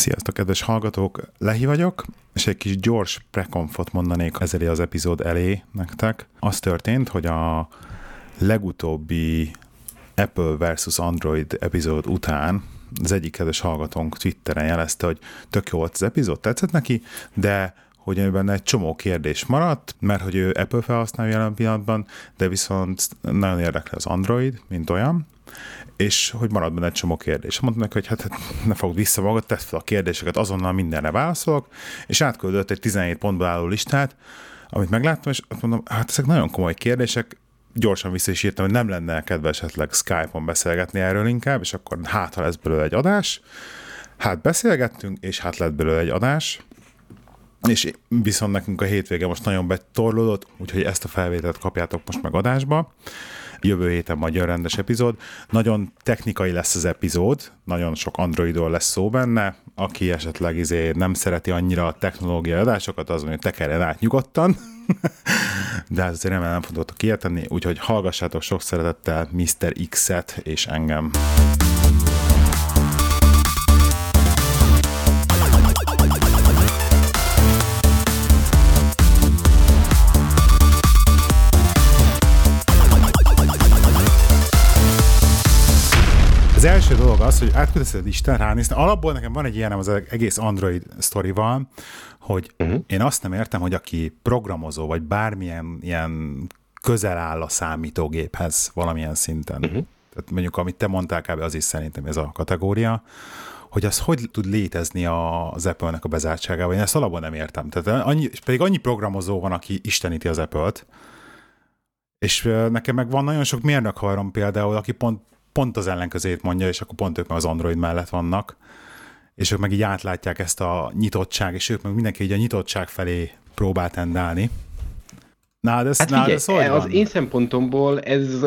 Sziasztok, kedves hallgatók! Lehi vagyok, és egy kis gyors prekonfot mondanék ezzel az epizód elé nektek. Az történt, hogy a legutóbbi Apple versus Android epizód után az egyik kedves hallgatónk Twitteren jelezte, hogy tök jó volt az epizód, tetszett neki, de hogy benne egy csomó kérdés maradt, mert hogy ő Apple felhasználó jelen pillanatban, de viszont nagyon érdekli az Android, mint olyan, és hogy marad benne egy csomó kérdés. Mondtam neki, hogy hát, hát ne fogd vissza magad, tedd fel a kérdéseket, azonnal mindenre válaszolok, és átküldött egy 17 pontból álló listát, amit megláttam, és azt mondom, hát ezek nagyon komoly kérdések, gyorsan vissza is írtam, hogy nem lenne kedves esetleg Skype-on beszélgetni erről inkább, és akkor hát, ha lesz belőle egy adás. Hát beszélgettünk, és hát lett belőle egy adás, és viszont nekünk a hétvége most nagyon betorlódott, úgyhogy ezt a felvételt kapjátok most meg adásba. Jövő héten majd jön rendes epizód. Nagyon technikai lesz az epizód, nagyon sok Androidról lesz szó benne. Aki esetleg izé nem szereti annyira a technológiai adásokat, az mondja, tekerjen át nyugodtan. De hát azért nem fogtok ilyet úgyhogy hallgassátok sok szeretettel Mr. X-et és engem. Az első dolog az, hogy átküldesz Isten ránézni. Alapból nekem van egy ilyenem az egész Android sztorival, hogy uh-huh. én azt nem értem, hogy aki programozó, vagy bármilyen ilyen közel áll a számítógéphez valamilyen szinten. Uh-huh. Tehát mondjuk, amit te mondtál, kb. az is szerintem ez a kategória, hogy az hogy tud létezni az Apple-nek a bezártságában. Én ezt alapból nem értem. Tehát annyi, pedig annyi programozó van, aki isteníti az Apple-t, és nekem meg van nagyon sok mérnök haverom például, aki pont pont az ellenkezőjét mondja, és akkor pont ők meg az Android mellett vannak, és ők meg így átlátják ezt a nyitottság, és ők meg mindenki így a nyitottság felé próbál tendálni. Na, ez, hát figyelj, ez az van? én szempontomból ez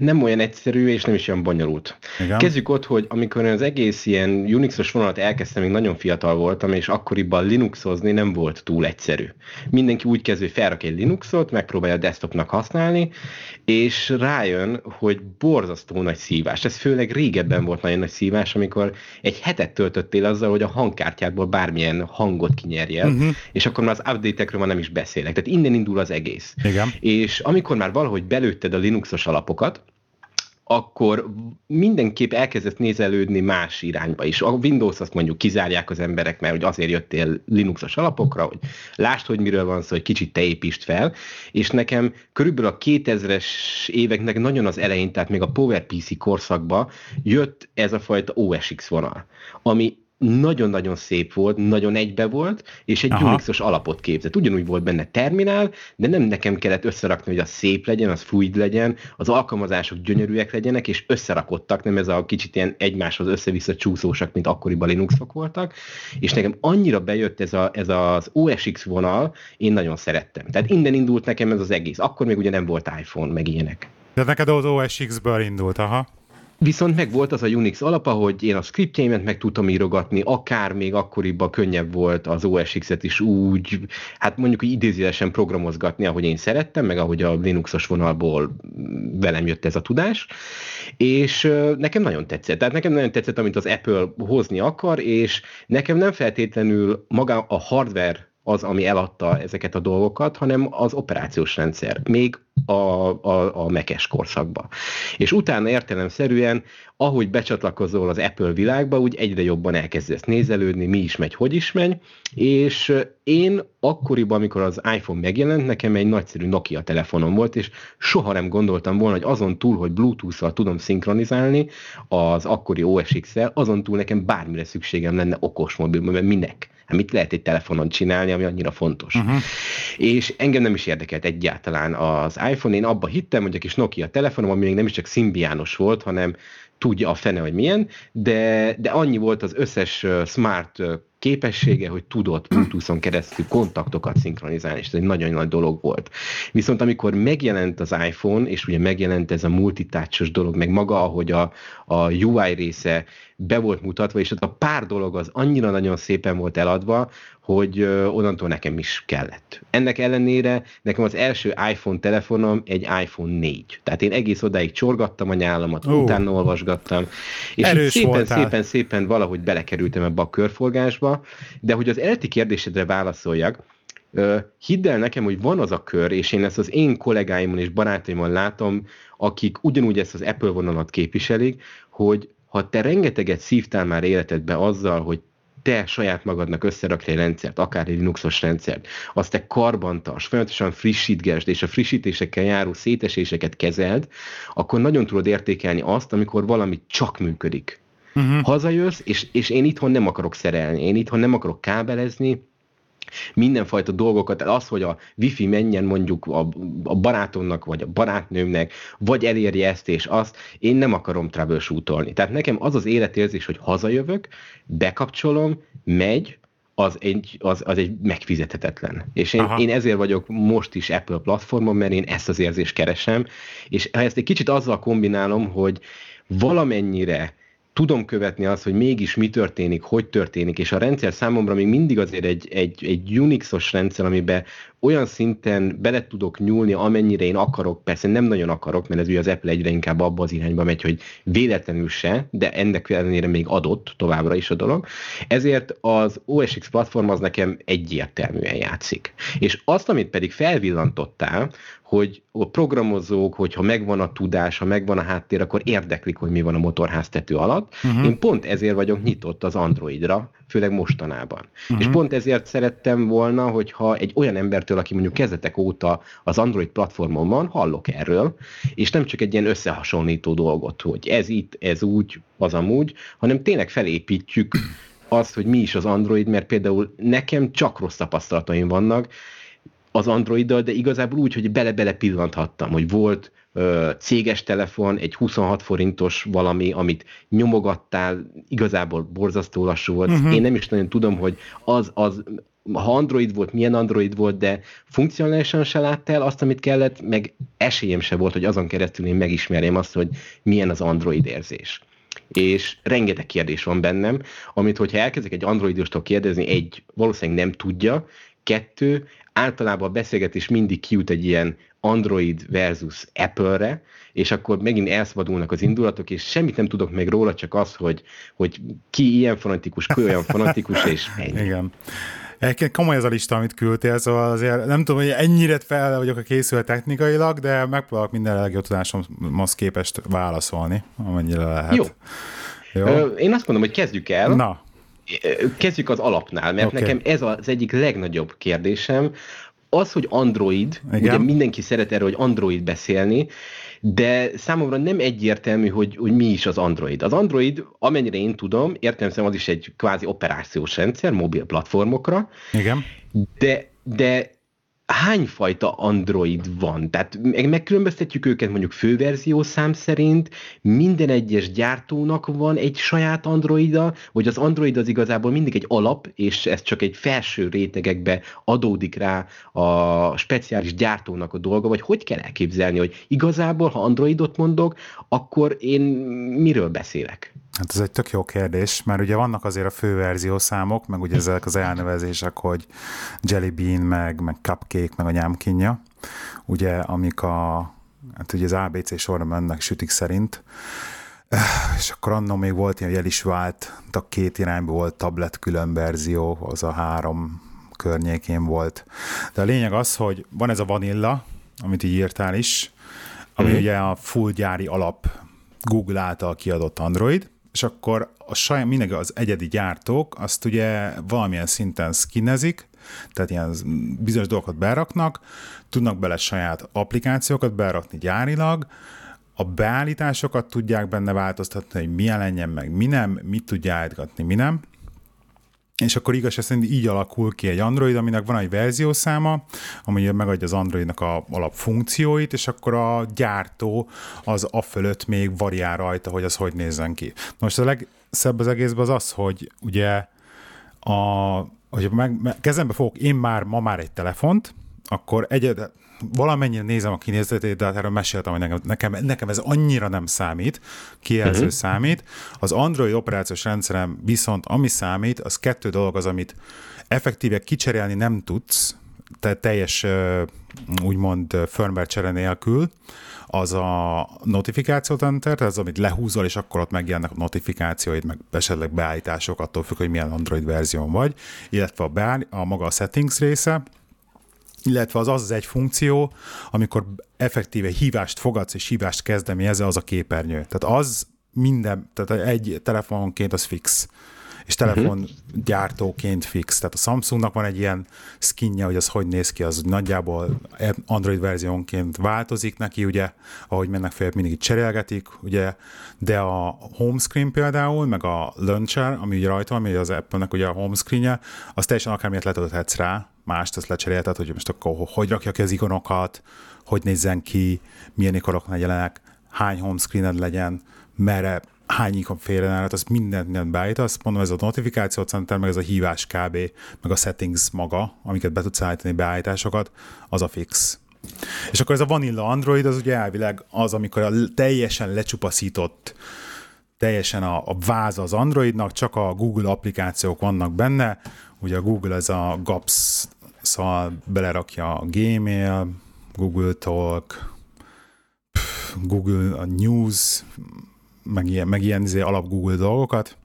nem olyan egyszerű, és nem is olyan bonyolult. Igen. Kezdjük ott, hogy amikor az egész ilyen Unixos vonalat elkezdtem, még nagyon fiatal voltam, és akkoriban Linuxozni nem volt túl egyszerű. Mindenki úgy kezdő, hogy felrak egy Linuxot, megpróbálja a desktopnak használni, és rájön, hogy borzasztó nagy szívás. Ez főleg régebben volt nagyon nagy szívás, amikor egy hetet töltöttél azzal, hogy a hangkártyádból bármilyen hangot kinyerje, uh-huh. és akkor már az update-ekről már nem is beszélek. Tehát innen indul az egész. Igen. És amikor már valahogy belőtted a Linuxos alapokat, akkor mindenképp elkezdett nézelődni más irányba is. A Windows azt mondjuk kizárják az emberek, mert hogy azért jöttél Linuxos alapokra, hogy lásd, hogy miről van szó, hogy kicsit te építsd fel, és nekem körülbelül a 2000-es éveknek nagyon az elején, tehát még a PowerPC korszakban jött ez a fajta OSX vonal, ami nagyon-nagyon szép volt, nagyon egybe volt, és egy Aha. Unixos alapot képzett. Ugyanúgy volt benne terminál, de nem nekem kellett összerakni, hogy az szép legyen, az fluid legyen, az alkalmazások gyönyörűek legyenek, és összerakottak, nem ez a kicsit ilyen egymáshoz össze-vissza csúszósak, mint akkoriban Linuxok voltak, és nekem annyira bejött ez, a, ez az OSX vonal, én nagyon szerettem. Tehát innen indult nekem ez az egész. Akkor még ugye nem volt iPhone, meg ilyenek. De neked az OSX-ből indult, aha. Viszont meg volt az a Unix alapa, hogy én a scriptjeimet meg tudtam írogatni, akár még akkoriban könnyebb volt az OSX-et is úgy, hát mondjuk hogy idézőesen programozgatni, ahogy én szerettem, meg ahogy a Linuxos vonalból velem jött ez a tudás, és nekem nagyon tetszett. Tehát nekem nagyon tetszett, amit az Apple hozni akar, és nekem nem feltétlenül maga a hardware az, ami eladta ezeket a dolgokat, hanem az operációs rendszer, még a, a, a mekes korszakban. És utána értelemszerűen, ahogy becsatlakozol az Apple világba, úgy egyre jobban elkezdesz nézelődni, mi is megy, hogy is megy, és én akkoriban, amikor az iPhone megjelent, nekem egy nagyszerű Nokia telefonom volt, és soha nem gondoltam volna, hogy azon túl, hogy Bluetooth-szal tudom szinkronizálni az akkori OSX-el, azon túl nekem bármire szükségem lenne okos mobilban, mert minek? Hát mit lehet egy telefonon csinálni, ami annyira fontos. Uh-huh. És engem nem is érdekelt egyáltalán az iPhone, én abba hittem, hogy a kis Nokia telefonom, ami még nem is csak szimbiános volt, hanem tudja a fene, hogy milyen, de, de annyi volt az összes smart képessége, hogy tudott Bluetooth-on keresztül kontaktokat szinkronizálni, és ez egy nagyon nagy dolog volt. Viszont amikor megjelent az iPhone, és ugye megjelent ez a multitácsos dolog, meg maga, ahogy a, a UI része be volt mutatva, és az a pár dolog az annyira nagyon szépen volt eladva, hogy onnantól nekem is kellett. Ennek ellenére nekem az első iPhone telefonom egy iPhone 4. Tehát én egész odáig csorgattam a nyálamat, uh, utána olvasgattam, és szépen, voltál. szépen, szépen valahogy belekerültem ebbe a körforgásba, de hogy az eredeti kérdésedre válaszoljak, hidd el nekem, hogy van az a kör, és én ezt az én kollégáimon és barátaimon látom, akik ugyanúgy ezt az Apple vonalat képviselik, hogy ha te rengeteget szívtál már életedbe azzal, hogy te saját magadnak összerakj egy rendszert, akár egy Linuxos rendszert, azt te karbantas, folyamatosan frissítgesd, és a frissítésekkel járó széteséseket kezeld, akkor nagyon tudod értékelni azt, amikor valami csak működik. Uh-huh. Hazajössz, és, és én itthon nem akarok szerelni, én itthon nem akarok kábelezni, mindenfajta dolgokat, az, hogy a wifi menjen mondjuk a, a barátomnak, vagy a barátnőmnek, vagy elérje ezt és azt, én nem akarom troubleshootolni. Tehát nekem az az életérzés, hogy hazajövök, bekapcsolom, megy, az egy, az, az egy megfizethetetlen. És én, én ezért vagyok most is Apple platformon, mert én ezt az érzést keresem, és ha ezt egy kicsit azzal kombinálom, hogy valamennyire tudom követni azt, hogy mégis mi történik, hogy történik, és a rendszer számomra még mindig azért egy, egy, egy Unixos rendszer, amiben olyan szinten bele tudok nyúlni, amennyire én akarok, persze nem nagyon akarok, mert ez ugye az Apple egyre inkább abba az irányba megy, hogy véletlenül se, de ennek ellenére még adott továbbra is a dolog. Ezért az OS X platform az nekem egyértelműen játszik. És azt, amit pedig felvillantottál, hogy a programozók, hogyha megvan a tudás, ha megvan a háttér, akkor érdeklik, hogy mi van a motorháztető alatt. Uh-huh. Én pont ezért vagyok nyitott az Androidra, főleg mostanában. Uh-huh. És pont ezért szerettem volna, hogyha egy olyan embertől, aki mondjuk kezdetek óta az Android platformon van, hallok erről, és nem csak egy ilyen összehasonlító dolgot, hogy ez itt, ez úgy, az amúgy, hanem tényleg felépítjük azt, hogy mi is az Android, mert például nekem csak rossz tapasztalataim vannak, az Androiddal, de igazából úgy, hogy bele-bele pillanthattam, hogy volt ö, céges telefon, egy 26 forintos valami, amit nyomogattál, igazából borzasztó lassú volt. Uh-huh. Én nem is nagyon tudom, hogy az, az ha Android volt, milyen Android volt, de funkcionálisan se láttál azt, amit kellett, meg esélyem se volt, hogy azon keresztül én megismerjem azt, hogy milyen az Android érzés. És rengeteg kérdés van bennem, amit hogyha elkezdek egy androidostól kérdezni, egy, valószínűleg nem tudja, kettő, általában a beszélgetés mindig kijut egy ilyen Android versus Apple-re, és akkor megint elszabadulnak az indulatok, és semmit nem tudok meg róla, csak az, hogy, hogy ki ilyen fanatikus, ki olyan fanatikus, és ennyi. Igen. Egyébként komoly ez a lista, amit küldtél, szóval azért nem tudom, hogy ennyire fel vagyok a készülve technikailag, de megpróbálok minden legjobb tudásomhoz képest válaszolni, amennyire lehet. Jó. Jó. Én azt mondom, hogy kezdjük el. Na. Kezdjük az alapnál, mert okay. nekem ez az egyik legnagyobb kérdésem, az, hogy Android, Igen. ugye mindenki szeret erről, hogy Android beszélni, de számomra nem egyértelmű, hogy, hogy mi is az Android. Az Android, amennyire én tudom, értelemszerűen az is egy kvázi operációs rendszer mobil platformokra. Igen. De, de hányfajta Android van? Tehát megkülönböztetjük őket mondjuk főverzió szám szerint, minden egyes gyártónak van egy saját Androida, vagy az Android az igazából mindig egy alap, és ez csak egy felső rétegekbe adódik rá a speciális gyártónak a dolga, vagy hogy kell elképzelni, hogy igazából, ha Androidot mondok, akkor én miről beszélek? Hát ez egy tök jó kérdés, mert ugye vannak azért a főverzió számok, meg ugye ezek az elnevezések, hogy Jelly Bean, meg, meg Cupcake, meg a nyámkinja, ugye, amik a, hát ugye az ABC sorra mennek sütik szerint, és akkor annó még volt ilyen, hogy el is vált, a két irányból volt tablet külön verzió, az a három környékén volt. De a lényeg az, hogy van ez a vanilla, amit így írtál is, ami mm. ugye a full gyári alap Google által kiadott Android, és akkor a saját, mindig az egyedi gyártók azt ugye valamilyen szinten skinezik, tehát ilyen bizonyos dolgokat beraknak, tudnak bele saját applikációkat berakni gyárilag, a beállításokat tudják benne változtatni, hogy milyen legyen meg, mi nem, mit tudja állítgatni, mi nem, és akkor igaz, szerint így alakul ki egy Android, aminek van egy verziószáma, ami megadja az Androidnak a alapfunkcióit, és akkor a gyártó az a fölött még variál rajta, hogy az hogy nézzen ki. Most a legszebb az egészben az az, hogy ugye a, hogy meg, kezembe fogok én már ma már egy telefont, akkor egyed, valamennyire nézem a kinézetét, de hát erről meséltem, hogy nekem, nekem, nekem ez annyira nem számít, kijelző uh-huh. számít. Az Android operációs rendszerem viszont ami számít, az kettő dolog az, amit effektíve kicserélni nem tudsz, tehát teljes úgymond firmware csere nélkül, az a notifikáció center, tehát az, amit lehúzol, és akkor ott megjelennek a notifikációid, meg esetleg beállítások, attól függ, hogy milyen Android verzión vagy, illetve a, beáll, a maga a settings része, illetve az az, egy funkció, amikor effektíve hívást fogadsz és hívást kezdeményezze, az a képernyő. Tehát az minden, tehát egy telefononként az fix és telefongyártóként fix. Tehát a Samsungnak van egy ilyen skinje, hogy az hogy néz ki, az nagyjából Android verziónként változik neki, ugye, ahogy mennek fel, mindig cserélgetik, ugye, de a home screen például, meg a launcher, ami ugye rajta van, ami az Apple-nek ugye a home screen-je, az teljesen akármilyet letölthetsz rá, mást azt lecserélted, hogy most akkor hogy rakja ki az ikonokat, hogy nézzen ki, milyen ikonok legyenek, hány home screened legyen, merre hány ikon félre az mindent, mindent beállít, azt mondom, ez a notifikáció center, meg ez a hívás kb, meg a settings maga, amiket be tudsz állítani, beállításokat, az a fix. És akkor ez a Vanilla Android, az ugye elvileg az, amikor a teljesen lecsupaszított teljesen a, a váz az Androidnak, csak a Google applikációk vannak benne, ugye a Google ez a GAPS szal belerakja a Gmail, Google Talk, Google News, meg ilyen, meg ilyen izé alap Google dolgokat,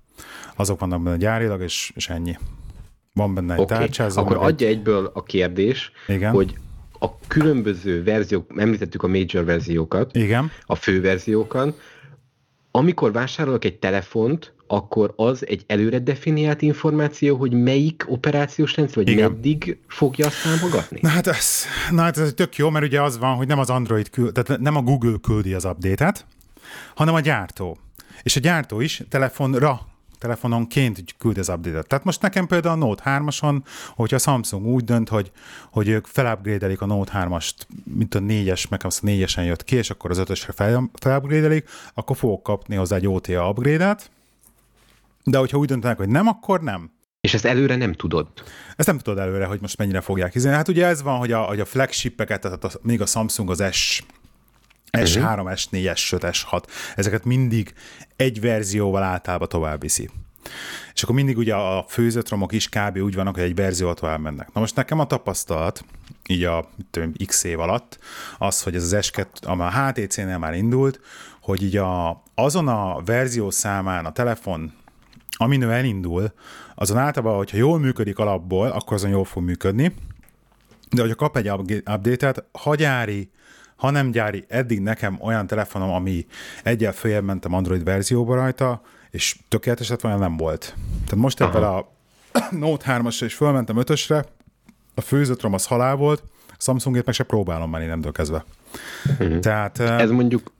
azok vannak benne gyárilag, és, és ennyi. Van benne egy okay. tárcsázó. Akkor adja egy... egyből a kérdés, Igen. hogy a különböző verziók, említettük a major verziókat, Igen. a fő verziókan, amikor vásárolok egy telefont, akkor az egy előre definiált információ, hogy melyik operációs rendszer, vagy Igen. meddig fogja azt támogatni? Na hát, ez, na hát ez tök jó, mert ugye az van, hogy nem az Android küld, tehát nem a Google küldi az update-et, hanem a gyártó. És a gyártó is telefonra telefononként küld az update-et. Tehát most nekem például a Note 3-ason, hogyha a Samsung úgy dönt, hogy, hogy ők felupgrade a Note 3-ast, mint a 4-es, meg az a 4-esen jött ki, és akkor az 5-ösre fel, felupgrade akkor fogok kapni hozzá egy OTA upgrade-et, de hogyha úgy döntenek, hogy nem, akkor nem. És ezt előre nem tudod? Ezt nem tudod előre, hogy most mennyire fogják hiszeni. Hát ugye ez van, hogy a, hogy a flagship-eket, tehát a, még a Samsung az S S3, S4, S5, S6, ezeket mindig egy verzióval általában tovább viszi. És akkor mindig ugye a főzött romok is kb. úgy vannak, hogy egy verzióval tovább mennek. Na most nekem a tapasztalat, így a tudom, x év alatt, az, hogy ez az S2, ami a HTC-nél már indult, hogy így a, azon a verzió számán a telefon, amin ő elindul, azon általában, hogyha jól működik alapból, akkor azon jól fog működni, de hogyha kap egy update-et, hagyári ha nem gyári, eddig nekem olyan telefonom, ami egyel följebb mentem Android verzióba rajta, és tökéletes lett volna, nem volt. Tehát most ebben a Note 3-asra is fölmentem 5-ösre, a főzött rom az halál volt, Samsungét meg se próbálom már nem kezdve. Uh-huh. Tehát, Ez mondjuk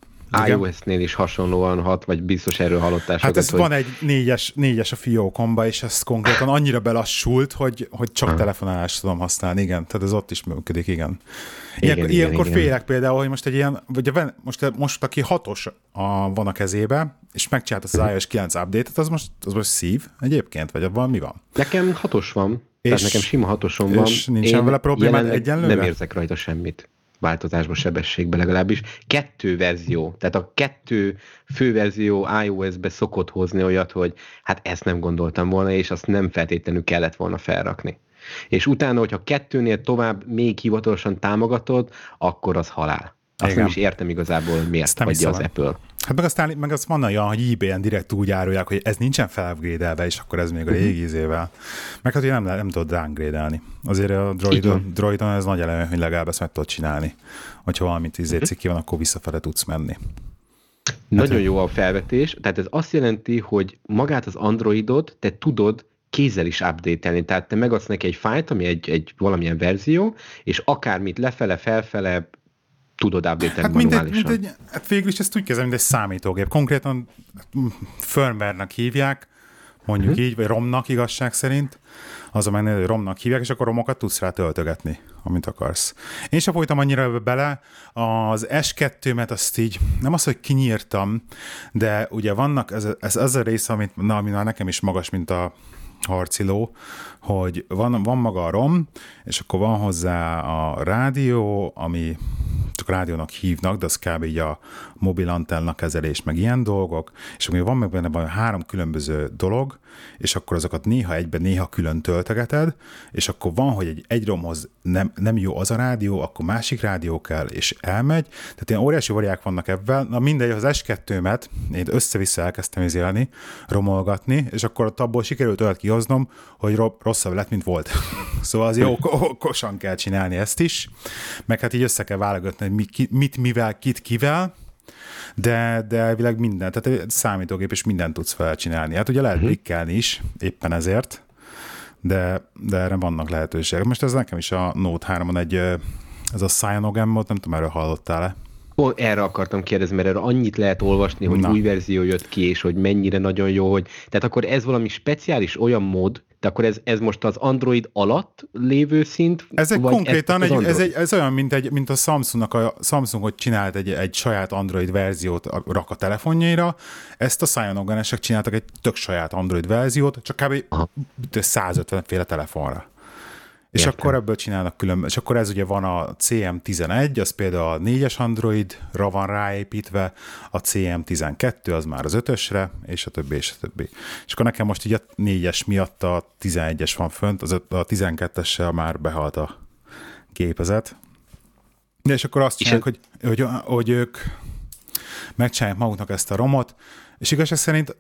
iOS-nél is hasonlóan hat, vagy biztos erről hallottál Hát ez hogy... van egy négyes, négyes a fiókomba, és ez konkrétan annyira belassult, hogy, hogy csak uh-huh. telefonálást tudom használni, igen. Tehát ez ott is működik, igen. Ilyenkor, igen, ilyenkor igen, félek igen. például, hogy most egy ilyen, vagy most, most aki hatos a, van a kezébe, és megcsinált az uh-huh. iOS 9 update-et, az most, az most szív egyébként, vagy abban mi van? Nekem hatos van. És, Tehát nekem sima hatosom van. És nincsen Én vele probléma egyenlőre? Nem érzek rajta semmit változásba, sebességbe legalábbis. Kettő verzió, tehát a kettő főverzió iOS-be szokott hozni olyat, hogy hát ezt nem gondoltam volna, és azt nem feltétlenül kellett volna felrakni. És utána, hogyha kettőnél tovább még hivatalosan támogatod, akkor az halál. Azt Igen. nem is értem igazából, miért adja az Apple. Hát meg aztán meg azt van olyan, hogy eBay-en direkt úgy árulják, hogy ez nincsen felupgrade és akkor ez még a mhm. régi izével. Meg hát, hogy nem, nem tudod downgrade-elni. Azért a Droidon, Droidon ez nagy eleme, hogy legalább ezt meg tudod csinálni. Hogyha valamit izé uh-huh. van, akkor visszafele tudsz menni. Nagyon hát, jó a felvetés, tehát ez azt jelenti, hogy magát az Androidot te tudod kézzel is update-elni, tehát te megadsz neki egy fájlt, ami egy, egy valamilyen verzió, és akármit lefele, felfele, tudod update hát mindegy, mindegy, hát végül is ezt úgy kezdem, mint egy számítógép. Konkrétan firmware-nak hívják, mondjuk uh-huh. így, vagy romnak igazság szerint, az a menő, hogy romnak hívják, és akkor romokat tudsz rá töltögetni, amit akarsz. Én sem folytam annyira bele, az S2-met azt így, nem az, hogy kinyírtam, de ugye vannak, ez, ez az a rész, amit, na, ami már nekem is magas, mint a harciló, hogy van, van maga a ROM, és akkor van hozzá a rádió, ami csak rádiónak hívnak, de az kb. így a mobil antenna kezelés, meg ilyen dolgok, és akkor van meg benne van három különböző dolog, és akkor azokat néha egyben, néha külön töltegeted, és akkor van, hogy egy, egy romhoz nem, nem jó az a rádió, akkor másik rádió kell, és elmegy. Tehát ilyen óriási variák vannak ebben. Na mindegy, az S2-met én össze-vissza elkezdtem izélni, romolgatni, és akkor ott abból sikerült olyat kihoznom, hogy rosszabb lett, mint volt. szóval az jó, okosan kell csinálni ezt is, meg hát így össze kell válogatni, mit, mit mivel, kit, kivel, de, de elvileg minden, tehát számítógép és mindent tudsz felcsinálni. Hát ugye lehet uh-huh. blikkelni is, éppen ezért, de, de erre vannak lehetőségek. Most ez nekem is a Note 3-on egy, ez a Cyanogen mod, nem tudom, erről hallottál-e? Erre akartam kérdezni, mert erre annyit lehet olvasni, hogy Na. új verzió jött ki, és hogy mennyire nagyon jó, hogy... Tehát akkor ez valami speciális olyan mód, de akkor ez, ez most az Android alatt lévő szint? Ez egy konkrétan, ez, egy, ez, egy, ez olyan, mint, egy, mint a Samsungnak, a Samsung, hogy csinált egy, egy saját Android verziót rak a telefonjaira, ezt a Cyanogenesek csináltak egy tök saját Android verziót, csak kb. Aha. 150 féle telefonra. És Értem. akkor ebből csinálnak külön, és akkor ez ugye van a CM11, az például a 4-es Androidra van ráépítve, a CM12 az már az 5-ösre, és a többi, és a többi. És akkor nekem most így a 4-es miatt a 11-es van fönt, az a 12-essel már behalt a gépezet. De és akkor azt csinálják, hogy, hogy, hogy ők megcsinálják maguknak ezt a romot, és igazság szerint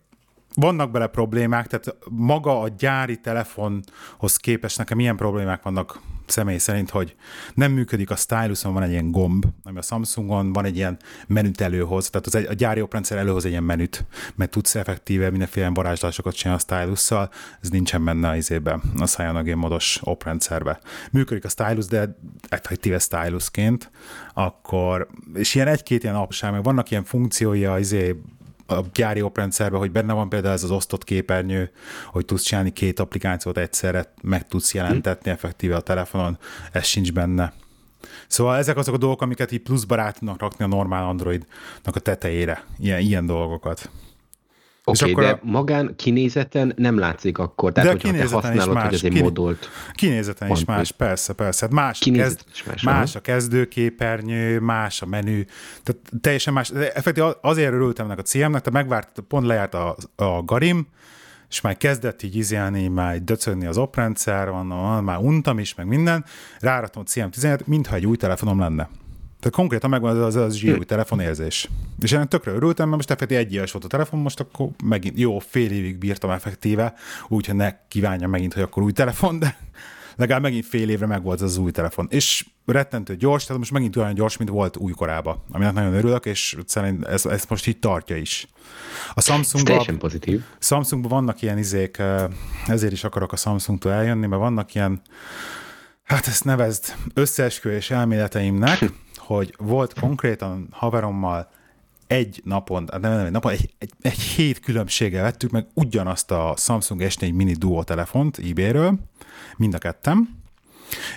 vannak bele problémák, tehát maga a gyári telefonhoz képest nekem ilyen problémák vannak személy szerint, hogy nem működik a styluson, van egy ilyen gomb, ami a Samsungon van egy ilyen menüt előhoz, tehát az egy, a gyári oprendszer előhoz egy ilyen menüt, mert tudsz effektíve mindenféle varázslásokat csinálni a stylusszal, ez nincsen benne az izébe, a Cyanogen modos oprendszerbe. Működik a stylus, de effektíve stylusként, akkor, és ilyen egy-két ilyen apság, meg vannak ilyen funkciói az izé a gyári oprendszerben, hogy benne van például ez az osztott képernyő, hogy tudsz csinálni két applikációt egyszerre, meg tudsz jelentetni effektíve a telefonon, ez sincs benne. Szóval ezek azok a dolgok, amiket így pluszba tudnak rakni a normál Androidnak a tetejére, ilyen, ilyen dolgokat. Oké, okay, de a... magán kinézeten nem látszik akkor, tehát de hogyha te használod, más, hogy ez egy modolt. Kinézeten is más, persze, persze. Hát más, kezd, is más, más a kezdőképernyő, más a menü, tehát teljesen más. Effektív azért örültem ennek a CM-nek, te megvárt, pont lejárt a, a Garim, és már kezdett így izélni, már döcögni az oprendszer, van, van, már untam is, meg minden, ráratom a CM17, mintha egy új telefonom lenne. Tehát konkrétan megvan az, az zsír hm. telefonérzés. És ennek tökre örültem, mert most effektíve egy éves volt a telefon, most akkor megint jó, fél évig bírtam effektíve, úgyhogy ne kívánja megint, hogy akkor új telefon, de legalább megint fél évre meg volt az új telefon. És rettentő gyors, tehát most megint olyan gyors, mint volt újkorában, aminek nagyon örülök, és szerintem ez, ez most így tartja is. A Samsungban, pozitív. Samsungban vannak ilyen izék, ezért is akarok a Samsungtól eljönni, mert vannak ilyen, hát ezt nevezd összeesküvés elméleteimnek, hogy volt konkrétan haverommal egy napon, hát nem, nem egy napon, egy, egy, egy hét különbséggel vettük meg ugyanazt a Samsung S4 Mini Duo telefont eBay-ről, mind a kettem,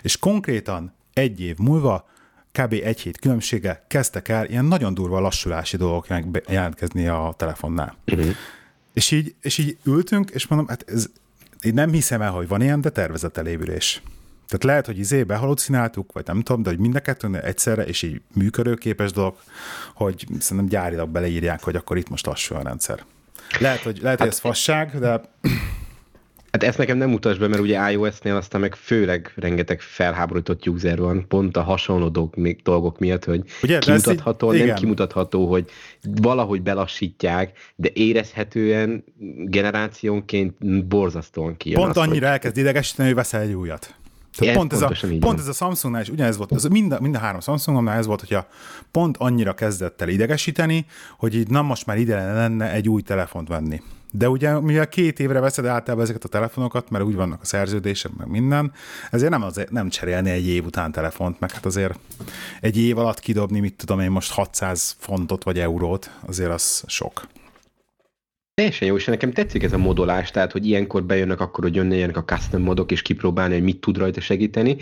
és konkrétan egy év múlva kb. egy hét különbséggel kezdtek el ilyen nagyon durva lassulási dolgok jelentkezni a telefonnál. Uh-huh. És, így, és így ültünk, és mondom, hát ez, én nem hiszem el, hogy van ilyen, de tervezett elévülés. Tehát lehet, hogy izé behalucináltuk, vagy nem tudom, de hogy mind a kettőn egyszerre, és így működőképes dolog, hogy szerintem gyárilag beleírják, hogy akkor itt most lassú a rendszer. Lehet, hogy, lehet, hát, hogy ez fasság, de... Hát ezt nekem nem mutasd be, mert ugye iOS-nél aztán meg főleg rengeteg felháborított user van, pont a hasonló dolgok, dolgok miatt, hogy ugye, kimutatható, így, nem kimutatható, hogy valahogy belassítják, de érezhetően generációnként borzasztóan kijön Pont az, annyira hogy... elkezd idegesíteni, hogy veszel egy újat. Tehát pont, ez a, pont ez a Samsungnál is ugyanez volt, ez mind, a, mind a három Samsungomnál ez volt, hogyha pont annyira kezdett el idegesíteni, hogy így na most már ide lenne egy új telefont venni. De ugye, mivel két évre veszed általában ezeket a telefonokat, mert úgy vannak a szerződések, meg minden, ezért nem, azért, nem cserélni egy év után telefont, meg hát azért egy év alatt kidobni, mit tudom én most 600 fontot vagy eurót, azért az sok. Teljesen jó, és nekem tetszik ez a modolás, tehát hogy ilyenkor bejönnek akkor, hogy jönnek a custom modok, és kipróbálni, hogy mit tud rajta segíteni.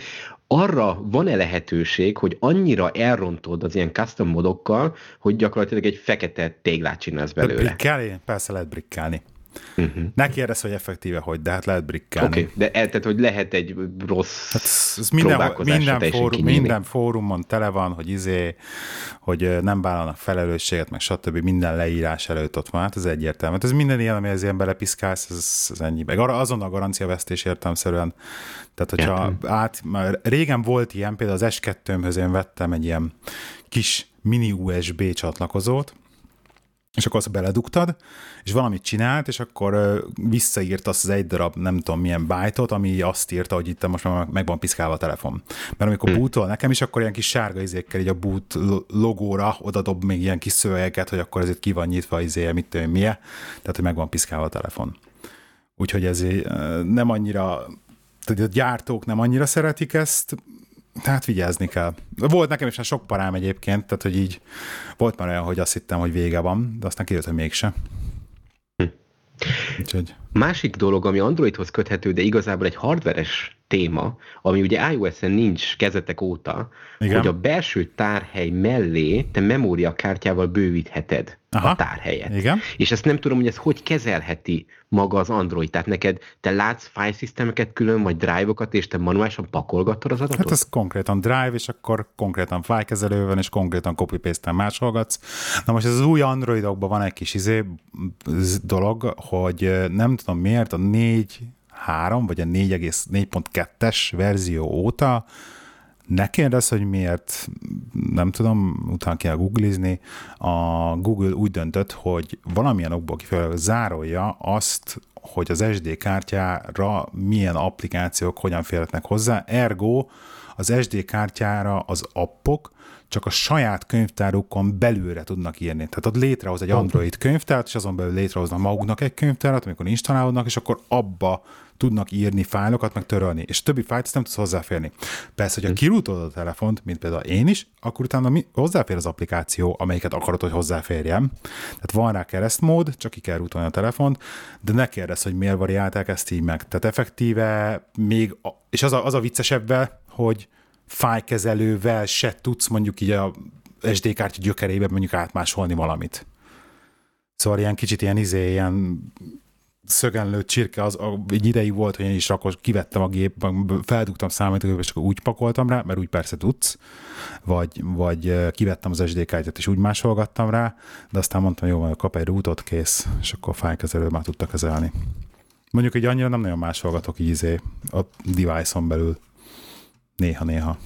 Arra van-e lehetőség, hogy annyira elrontod az ilyen custom modokkal, hogy gyakorlatilag egy fekete téglát csinálsz belőle? Brikkelni? Persze lehet brikkelni. Uh-huh. Ne kérdezz, hogy effektíve hogy, de hát lehet brikkálni. Oké, okay. de e, tehát, hogy lehet egy rossz hát ez minden, minden, fórum, minden fórumon tele van, hogy izé, hogy nem vállalnak felelősséget, meg stb. minden leírás előtt ott van, hát ez egyértelmű. Hát ez minden ilyen, ami az ilyen belepiszkálsz, ez, ez ennyi. Meg azon a garanciavesztés értelmszerűen. Tehát, hogyha Értem. át, már régen volt ilyen, például az S2-höz én vettem egy ilyen kis mini USB csatlakozót, és akkor azt beledugtad, és valamit csinált, és akkor visszaírt azt az egy darab, nem tudom milyen bájtot, ami azt írta, hogy itt most már meg van piszkálva a telefon. Mert amikor hmm. bootol nekem is, akkor ilyen kis sárga izékkel így a boot logóra oda dob még ilyen kis szövegeket, hogy akkor ezért ki van nyitva izé, mit tudom, milyen, tehát hogy meg van piszkálva a telefon. Úgyhogy ez nem annyira, tehát a gyártók nem annyira szeretik ezt, tehát vigyázni kell. Volt nekem is sok parám egyébként, tehát hogy így volt már olyan, hogy azt hittem, hogy vége van, de aztán kijött, hogy mégse. Hm. Úgyhogy... Másik dolog, ami Androidhoz köthető, de igazából egy hardveres téma, ami ugye iOS-en nincs kezetek óta, Igen. hogy a belső tárhely mellé te memóriakártyával bővítheted Aha. a tárhelyet. Igen. És ezt nem tudom, hogy ez hogy kezelheti maga az Android. Tehát neked te látsz file systemeket külön, vagy drive-okat, és te manuálisan pakolgatod az adatot? Hát ez konkrétan drive, és akkor konkrétan file van, és konkrétan copy paste másolgatsz. Na most ez az új Androidokban van egy kis izé dolog, hogy nem tudom miért, a 4.3 vagy a 4.2-es verzió óta. Ne kérdezz, hogy miért, nem tudom, utána kell googlizni, a Google úgy döntött, hogy valamilyen okból kifejezően zárolja azt, hogy az SD kártyára milyen applikációk hogyan férhetnek hozzá, ergo az SD kártyára az appok csak a saját könyvtárukon belülre tudnak írni. Tehát ott létrehoz egy Android könyvtárat, és azon belül létrehoznak maguknak egy könyvtárat, amikor installálódnak, és akkor abba tudnak írni fájlokat, meg törölni, és többi fájlt nem tudsz hozzáférni. Persze, hogyha hm. kirútolod a telefont, mint például én is, akkor utána mi, hozzáfér az applikáció, amelyiket akarod, hogy hozzáférjem. Tehát van rá keresztmód, csak ki kell rútolni a telefont, de ne kérdezz, hogy miért variálták ezt így meg. Tehát effektíve még, és az a, az a viccesebben, hogy fájkezelővel se tudsz mondjuk így a SD kártya gyökerébe mondjuk átmásolni valamit. Szóval ilyen kicsit ilyen izé, ilyen szögenlő csirke, az a, egy ideig volt, hogy én is rakos, kivettem a gép, feldugtam számítógépet, és akkor úgy pakoltam rá, mert úgy persze tudsz, vagy, vagy kivettem az SD kártyát, és úgy másolgattam rá, de aztán mondtam, jó, majd kap egy rútot, kész, és akkor fájkezelő már tudta kezelni. Mondjuk, hogy annyira nem nagyon másolgatok így izé a device-on belül. Néha-néha.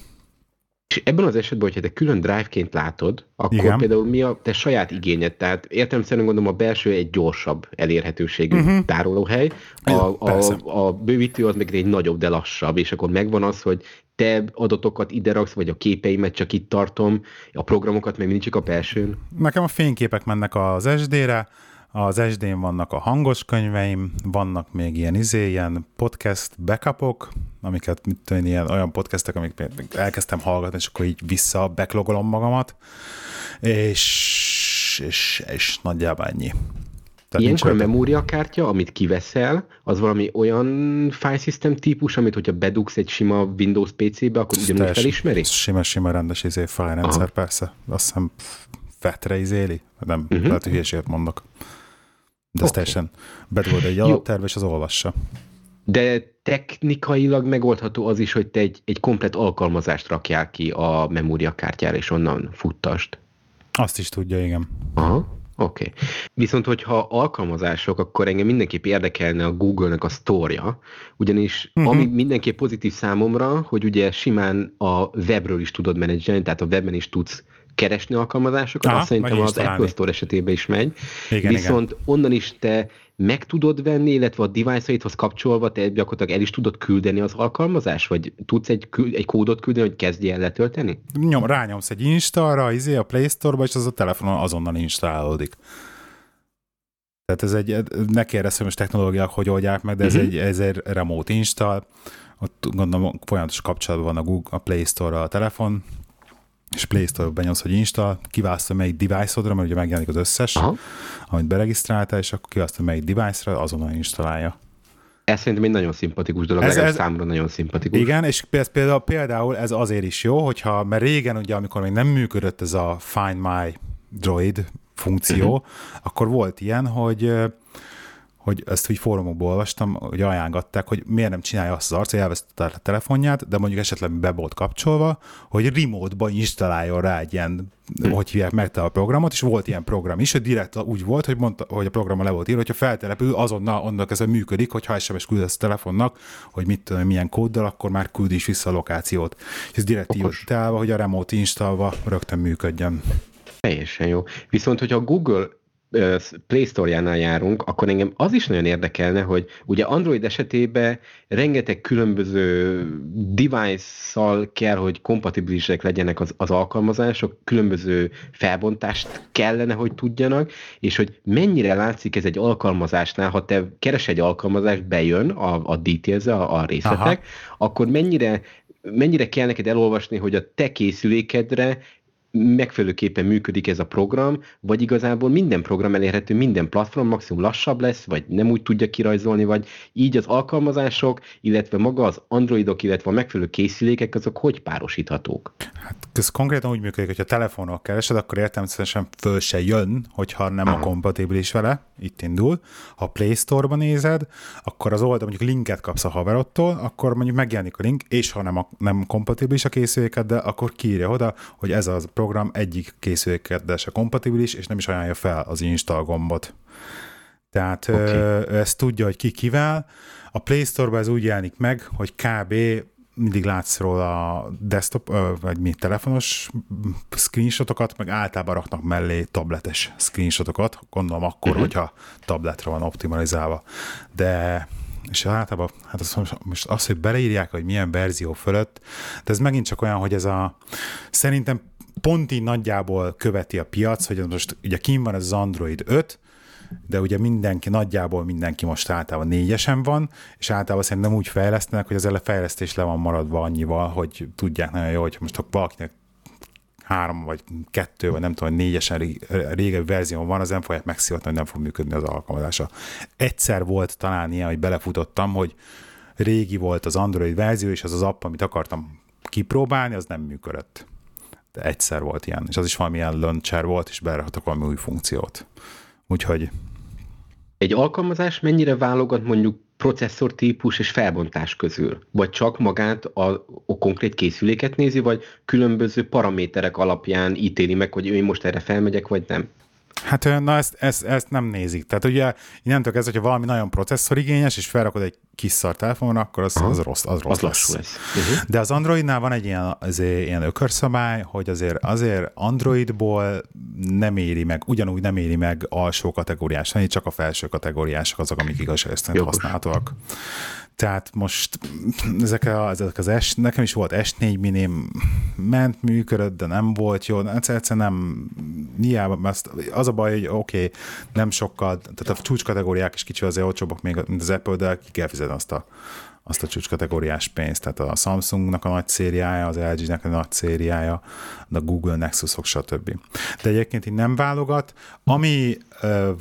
És ebben az esetben, hogyha te külön drive-ként látod, akkor Igen. például mi a te saját igényed? Tehát értelemszerűen gondolom a belső egy gyorsabb elérhetőségű uh-huh. tárolóhely, a, a, a bővítő az meg egy nagyobb, de lassabb, és akkor megvan az, hogy te adatokat ide raksz, vagy a képeimet csak itt tartom, a programokat meg mindig csak a belsőn? Nekem a fényképek mennek az SD-re, az SD-n vannak a hangos könyveim, vannak még ilyen izé, ilyen podcast backupok, amiket, mit tudom, ilyen olyan podcastek, amik elkezdtem hallgatni, és akkor így vissza backlogolom magamat, és, és, és nagyjából ennyi. Tehát Ilyenkor a memóriakártya, amit kiveszel, az valami olyan file system típus, amit hogyha bedugsz egy sima Windows PC-be, akkor ugyanúgy felismeri? Sima-sima rendes izé file rendszer, Aha. persze. Azt hiszem fetre izéli, nem, uh-huh. lehet, hogy hülyeséget mondok. De okay. teljesen bedugod egy alapterve, és az olvassa. De technikailag megoldható az is, hogy te egy, egy komplet alkalmazást rakjál ki a memóriakártyára, és onnan futtast. Azt is tudja, igen. Aha. Oké. Okay. Viszont, hogyha alkalmazások, akkor engem mindenképp érdekelne a Google-nek a sztorja, ugyanis uh-huh. ami mindenképp pozitív számomra, hogy ugye simán a webről is tudod menedzselni, tehát a webben is tudsz keresni alkalmazásokat, Aha, azt szerintem az találni. Apple Store esetében is megy. Igen, Viszont igen. onnan is te meg tudod venni, illetve a device-aidhoz kapcsolva te gyakorlatilag el is tudod küldeni az alkalmazás, vagy tudsz egy, egy kódot küldeni, hogy kezdj el letölteni? Nyom, rányomsz egy installra, izé a Play Store-ba, és az a telefonon azonnal installálódik. Tehát ez egy, ne kérdezz, hogy most technológiák hogy oldják meg, de ez, uh-huh. egy, ez egy remote install, ott gondolom folyamatos kapcsolatban van a, Google, a Play Store-ra a telefon, és Play Store-ba benyomsz, hogy Insta, kiválasztod melyik device-odra, mert ugye megjelenik az összes, Aha. amit beregisztráltál, és akkor kiválasztod melyik device-ra, azonnal installálja. Ez szerintem egy nagyon szimpatikus dolog, ez, ez számomra nagyon szimpatikus. Igen, és például, például ez azért is jó, hogyha, mert régen ugye, amikor még nem működött ez a Find My Droid funkció, uh-huh. akkor volt ilyen, hogy hogy ezt úgy fórumokból olvastam, hogy ajánlották, hogy miért nem csinálja azt az arc, hogy elvesztette a telefonját, de mondjuk esetleg be volt kapcsolva, hogy remote-ba installáljon rá egy ilyen, hm. hogy hívják meg a programot, és volt ilyen program is, hogy direkt úgy volt, hogy mondta, hogy a programon le volt írva, hogyha feltelepül, azonnal onnan kezdve működik, hogyha SMS küldesz a telefonnak, hogy mit tudom, milyen kóddal, akkor már küld is vissza a lokációt. És ez direkt így hogy a remote installva rögtön működjön. Teljesen jó. Viszont, hogyha a Google Play Store-jánál járunk, akkor engem az is nagyon érdekelne, hogy ugye Android esetében rengeteg különböző device-szal kell, hogy kompatibilisek legyenek az, az alkalmazások, különböző felbontást kellene, hogy tudjanak, és hogy mennyire látszik ez egy alkalmazásnál, ha te keres egy alkalmazást, bejön a, a details a, a részletek, Aha. akkor mennyire mennyire kell neked elolvasni, hogy a te készülékedre megfelelőképpen működik ez a program, vagy igazából minden program elérhető, minden platform maximum lassabb lesz, vagy nem úgy tudja kirajzolni, vagy így az alkalmazások, illetve maga az androidok, illetve a megfelelő készülékek, azok hogy párosíthatók? Hát ez konkrétan úgy működik, hogy a telefonok keresed, akkor értelmszerűen föl se jön, hogyha nem Aha. a kompatibilis vele, itt indul. Ha Play Store-ban nézed, akkor az oldal mondjuk linket kapsz a haverottól, akkor mondjuk megjelenik a link, és ha nem, a, nem kompatibilis a készülékeddel, akkor kiírja oda, hogy ez az program egyik készülékeddel se kompatibilis, és nem is ajánlja fel az install gombot. Tehát okay. ezt tudja, hogy ki kivel. A Play Store-ban ez úgy jelenik meg, hogy kb mindig látsz róla a desktop, vagy mi, telefonos screenshotokat, meg általában raknak mellé tabletes screenshotokat, gondolom akkor, uh-huh. hogyha tabletre van optimalizálva. De és általában, hát az, most az, hogy beleírják, hogy milyen verzió fölött, de ez megint csak olyan, hogy ez a, szerintem pont így nagyjából követi a piac, hogy most ugye kim van ez az Android 5, de ugye mindenki, nagyjából mindenki most általában négyesen van, és általában szerintem úgy fejlesztenek, hogy az a fejlesztés le van maradva annyival, hogy tudják nagyon jó, hogy most ha valakinek három vagy kettő, vagy nem tudom, négyesen régebbi verzió van, az nem fogják megszivatni, hogy nem fog működni az alkalmazása. Egyszer volt talán ilyen, hogy belefutottam, hogy régi volt az Android verzió, és az az app, amit akartam kipróbálni, az nem működött. Egyszer volt ilyen, és az is valamilyen launcher volt, és beraktak valami új funkciót. Úgyhogy... Egy alkalmazás mennyire válogat mondjuk processzor típus és felbontás közül? Vagy csak magát a, a konkrét készüléket nézi, vagy különböző paraméterek alapján ítéli meg, hogy én most erre felmegyek, vagy nem? Hát na ezt, ezt, ezt nem nézik. Tehát ugye innentől kezdve, hogyha valami nagyon processzorigényes, és felrakod egy kis szar telefonra, akkor az, az rossz, az rossz az lesz. lesz. Uh-huh. De az Androidnál van egy ilyen, azért, ilyen ökörszabály, hogy azért, azért Androidból nem éri meg, ugyanúgy nem éri meg alsó kategóriás, csak a felső kategóriások azok, amik igazságszerűen használhatóak. Tehát most ezek, a, ezek az S, nekem is volt S4 minim, ment, működött, de nem volt jó, egyszerűen nem, hiába, az a baj, hogy oké, okay, nem sokkal, tehát a csúcskategóriák is kicsi azért olcsóbbak még, mint az Apple, de ki kell fizetni azt a azt a csúcskategóriás pénzt, tehát a Samsungnak a nagy szériája, az LG-nek a nagy szériája, a Google Nexusok, stb. De egyébként így nem válogat. Ami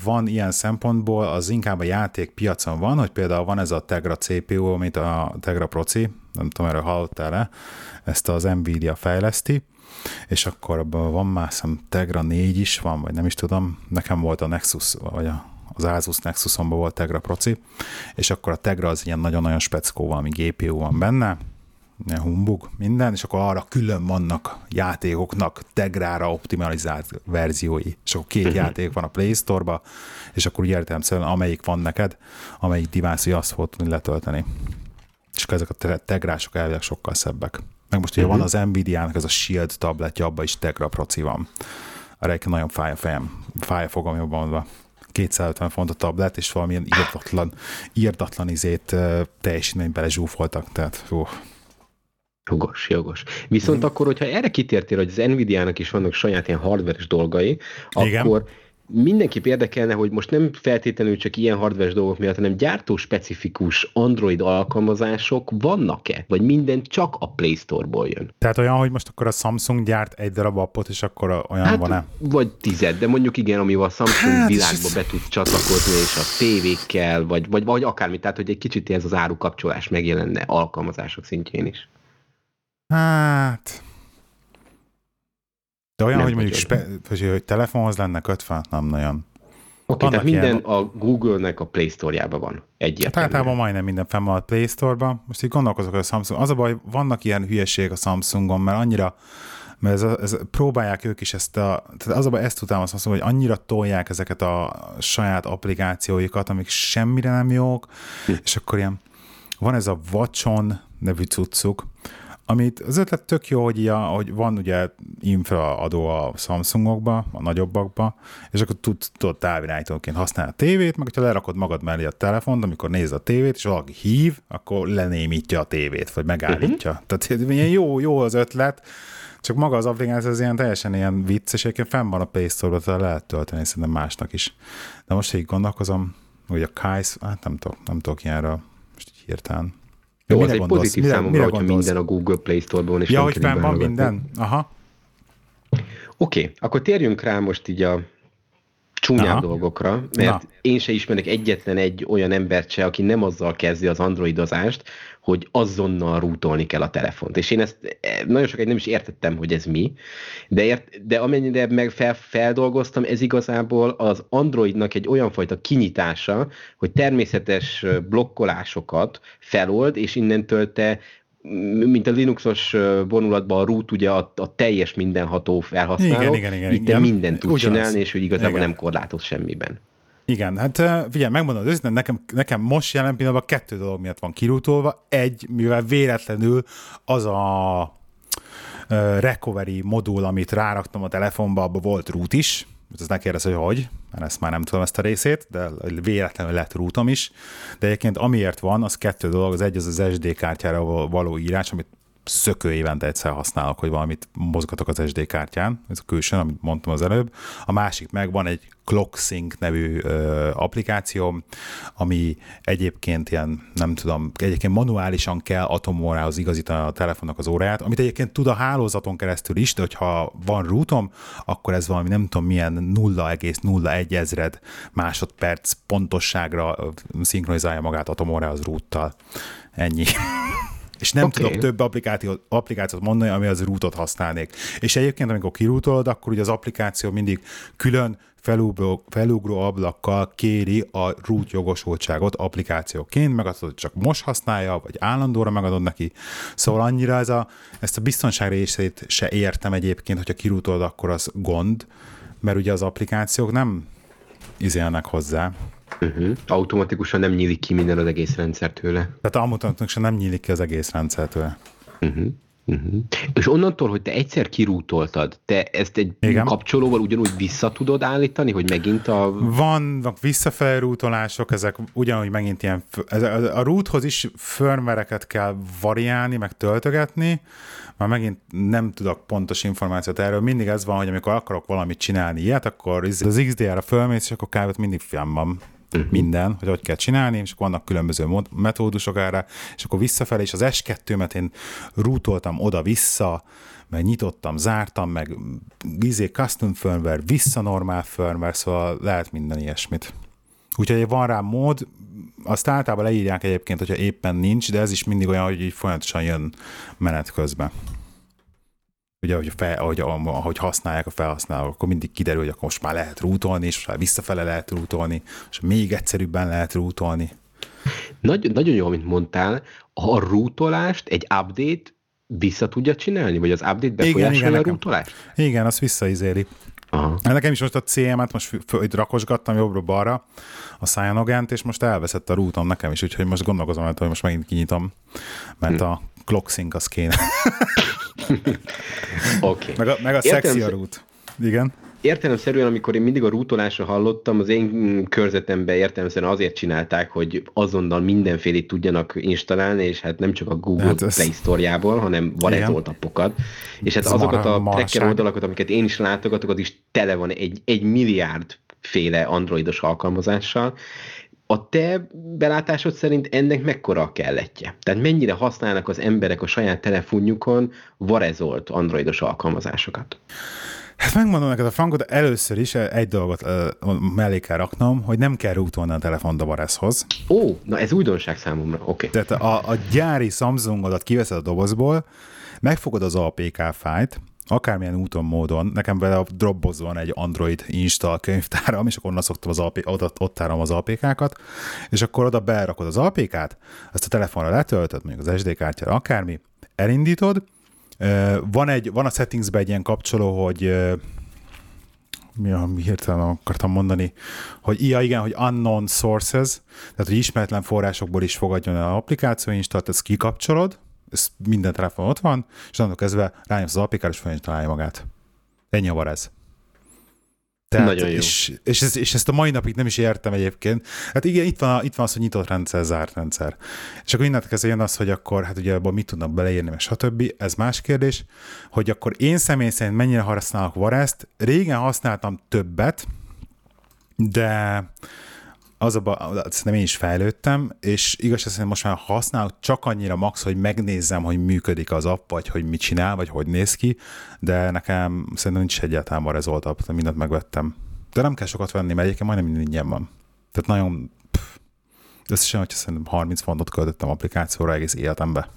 van ilyen szempontból, az inkább a játékpiacon van, hogy például van ez a Tegra CPU, amit a Tegra Proci, nem tudom, erről hallottál-e, ezt az Nvidia fejleszti, és akkor abban van már szem Tegra 4 is van, vagy nem is tudom, nekem volt a Nexus, vagy a az Asus Nexusomban volt Tegra proci, és akkor a Tegra az ilyen nagyon-nagyon speckó, valami GPU van benne, humbug, minden, és akkor arra külön vannak játékoknak Tegrára optimalizált verziói, és akkor két uh-huh. játék van a Play Store-ba, és akkor úgy értelemszerűen amelyik van neked, amelyik device azt fogod tudni letölteni. És akkor ezek a tegrások elvileg sokkal szebbek. Meg most ugye uh-huh. van az Nvidia-nak ez a Shield tabletje, abban is Tegra proci van. Arra nagyon fáj a fejem, fáj a fogam jobban mondva. 250 font a tablet, és valamilyen írdatlan, írdatlan izét teljesítménybe lezsúfoltak, tehát jó. Jogos, jogos. Viszont mm. akkor, hogyha erre kitértél, hogy az Nvidia-nak is vannak saját ilyen hardveres dolgai, Igen. akkor mindenképp érdekelne, hogy most nem feltétlenül csak ilyen hardware dolgok miatt, hanem gyártó-specifikus Android alkalmazások vannak-e? Vagy minden csak a Play Store-ból jön? Tehát olyan, hogy most akkor a Samsung gyárt egy darab appot, és akkor olyan hát, van-e? Vagy tized, de mondjuk igen, amivel a Samsung hát, világba be tud csatlakozni, és a tévékkel, vagy, vagy, vagy akármi, tehát hogy egy kicsit ez az árukapcsolás megjelenne alkalmazások szintjén is. Hát, de olyan, nem hogy mondjuk spe, hogy, telefonhoz lenne kötve, nem nagyon. Oké, okay, tehát minden ilyen... a Google-nek a Play Store-jában van. Egyértelműen. Hát általában majdnem minden fenn van a Play Store-ban. Most így gondolkozok, hogy a Samsung, az a baj, vannak ilyen hülyeség a Samsungon, mert annyira mert ez, ez, próbálják ők is ezt a, tehát az a baj, ezt utálom azt mondom, hogy annyira tolják ezeket a saját applikációikat, amik semmire nem jók, hm. és akkor ilyen, van ez a Watchon nevű cuccuk, amit az ötlet tök jó, hogy, ilyen, hogy van ugye infraadó a Samsungokba, a nagyobbakba, és akkor tud, tudod távirányítóként használni a tévét, meg ha lerakod magad mellé a telefont, amikor nézed a tévét, és valaki hív, akkor lenémítja a tévét, vagy megállítja. Uh-huh. Tehát ilyen jó, jó az ötlet, csak maga az applikáció az ilyen teljesen ilyen vicc, és egyébként fenn van a Play Store-ba, lehet tölteni szerintem másnak is. De most így gondolkozom, hogy a Kais, hát nem tudok, nem tudok ilyenről most így hirtelen. Jó, az egy gondolsz? pozitív mire, számomra, mire hogyha minden a Google Play Store-ban is. Ja, hogy fenn van minden? Aha. Oké, okay, akkor térjünk rá most így a csúnyább Aha. dolgokra, mert Na. én se ismerek egyetlen egy olyan embert se, aki nem azzal kezdi az androidozást, hogy azonnal rútolni kell a telefont. És én ezt eh, nagyon sokáig nem is értettem, hogy ez mi, de, ért, de amennyire meg fel, feldolgoztam, ez igazából az Androidnak egy olyan fajta kinyitása, hogy természetes blokkolásokat felold, és innentől te mint a Linuxos vonulatban a root ugye a, a teljes mindenható felhasználó, igen, igen, igen, itt igen. mindent tud Ugyanaz. csinálni, és hogy igazából igen. nem korlátoz semmiben. Igen, hát figyelj, megmondom, őszintén, nekem, nekem most jelen pillanatban kettő dolog miatt van kirútolva. Egy, mivel véletlenül az a recovery modul, amit ráraktam a telefonba, abban volt root is, ez ne kérdez, hogy hogy, mert ezt már nem tudom ezt a részét, de véletlenül lett rútom is. De egyébként amiért van, az kettő dolog, az egy az az SD kártyára való írás, amit szökő évente egyszer használok, hogy valamit mozgatok az SD kártyán, ez a külsőn, amit mondtam az előbb. A másik meg van egy ClockSync nevű ö, applikáció, ami egyébként ilyen, nem tudom, egyébként manuálisan kell atomórához igazítani a telefonnak az óráját, amit egyébként tud a hálózaton keresztül is, de hogyha van rútom, akkor ez valami nem tudom milyen 0,01 ezred másodperc pontosságra szinkronizálja magát atomórához rúttal. Ennyi. És nem okay. tudok több applikációt, applikációt mondani, ami az rútot használnék. És egyébként, amikor kirútolod, akkor ugye az applikáció mindig külön felugró, felugró ablakkal kéri a root jogosultságot applikációként, meg azt, hogy csak most használja, vagy állandóra megadod neki. Szóval annyira ez a, ezt a biztonság részét se értem egyébként, hogyha kirútolod, akkor az gond, mert ugye az applikációk nem izélnek hozzá. Uh-huh. Automatikusan nem nyílik ki minden az egész rendszer tőle. Tehát automatikusan nem nyílik ki az egész rendszer tőle. Uh-huh. Uh-huh. És onnantól, hogy te egyszer kirútoltad, te ezt egy Igen. kapcsolóval ugyanúgy vissza tudod állítani, hogy megint a... Vannak visszafelé rútolások, ezek ugyanúgy megint ilyen... Ez, a roothoz is firmvereket kell variálni, meg töltögetni, már megint nem tudok pontos információt erről. Mindig ez van, hogy amikor akarok valamit csinálni ilyet, akkor az XDR-ra fölmész, és akkor kb. mindig film van uh-huh. minden, hogy hogy kell csinálni, és akkor vannak különböző metódusok erre, és akkor visszafelé, és az S2-met én rútoltam oda-vissza, meg nyitottam, zártam, meg izé custom firmware, vissza normál firmware, szóval lehet minden ilyesmit. Úgyhogy van rá mód, azt általában leírják egyébként, hogyha éppen nincs, de ez is mindig olyan, hogy így folyamatosan jön menet közben ugye, ahogy, fel, ahogy, ahogy használják a felhasználók, akkor mindig kiderül, hogy akkor most már lehet rútolni, és már visszafele lehet rútolni, és még egyszerűbben lehet rútolni. Nagy, nagyon jó, amit mondtál, a rútolást egy update vissza tudja csinálni, vagy az update befolyásolja igen, igen, a rútolást? Igen, azt visszaizéli. Aha. Nekem is most a CM-et most itt rakosgattam jobbra-balra a Cyanogent, és most elveszett a rútom nekem is, úgyhogy most gondolkozom, hogy most megint kinyitom, mert hm. a ClockSync az kéne. okay. Meg a, meg a szexi a rút. Igen. Értelemszerűen, amikor én mindig a rútolásra hallottam, az én körzetemben értelemszerűen azért csinálták, hogy azonnal mindenfélét tudjanak installálni, és hát nem csak a Google hát ez... Play Store-jából, hanem varezolt appokat. És hát ez azokat a tracker oldalakat, amiket én is látogatok, az is tele van egy, egy milliárd féle androidos alkalmazással, a te belátásod szerint ennek mekkora a kelletje? Tehát mennyire használnak az emberek a saját telefonjukon varezolt androidos alkalmazásokat? Hát megmondom neked a frankot, először is egy dolgot uh, mellé kell raknom, hogy nem kell rútolni a telefont a varezhoz. Ó, na ez újdonság számomra, oké. Okay. Tehát a, a gyári Samsungodat kiveszed a dobozból, megfogod az APK fájt, akármilyen úton, módon, nekem vele a Dropbox van egy Android install könyvtáram, és akkor onnan szoktam az APK, ott, ott tárom az APK-kat, és akkor oda berakod az APK-t, azt a telefonra letöltöd, mondjuk az SD kártyára, akármi, elindítod, van, egy, van a settingsben egy ilyen kapcsoló, hogy mi, a, hirtelen akartam mondani, hogy ja, igen, hogy unknown sources, tehát hogy ismeretlen forrásokból is fogadjon el az applikáció installt, ezt kikapcsolod, ez minden telefon ott van, és annak kezdve rányomsz az applikára, és találja magát. Ennyi a var ez. Tehát, Nagyon jó. És, és, ez, és, ezt a mai napig nem is értem egyébként. Hát igen, itt van, itt van az, hogy nyitott rendszer, zárt rendszer. És akkor innentől kezdve jön az, hogy akkor, hát ugye abban mit tudnak beleírni, meg stb. Ez más kérdés, hogy akkor én személy szerint mennyire használok Vareszt. Régen használtam többet, de az a, szerintem én is fejlődtem, és igaz, hogy most már használok csak annyira max, hogy megnézzem, hogy működik az app, vagy hogy mit csinál, vagy hogy néz ki, de nekem szerintem nincs egyáltalán van rezoltabb, mindent megvettem. De nem kell sokat venni, mert egyébként majdnem minden ingyen van. Tehát nagyon, pff, összesen, hogyha szerintem 30 fontot költöttem applikációra egész életembe.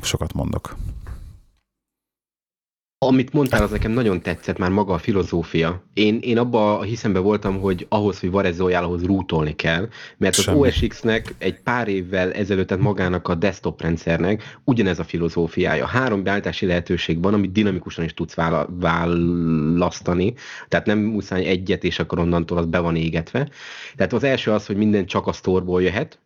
Sokat mondok. Amit mondtál, az nekem nagyon tetszett már maga a filozófia. Én, én abba a hiszembe voltam, hogy ahhoz, hogy varezzoljál, ahhoz rútolni kell, mert az Semmi. OSX-nek egy pár évvel ezelőtt tehát magának a desktop rendszernek ugyanez a filozófiája. Három beállítási lehetőség van, amit dinamikusan is tudsz választani, tehát nem muszáj egyet, és akkor onnantól az be van égetve. Tehát az első az, hogy minden csak a sztorból jöhet,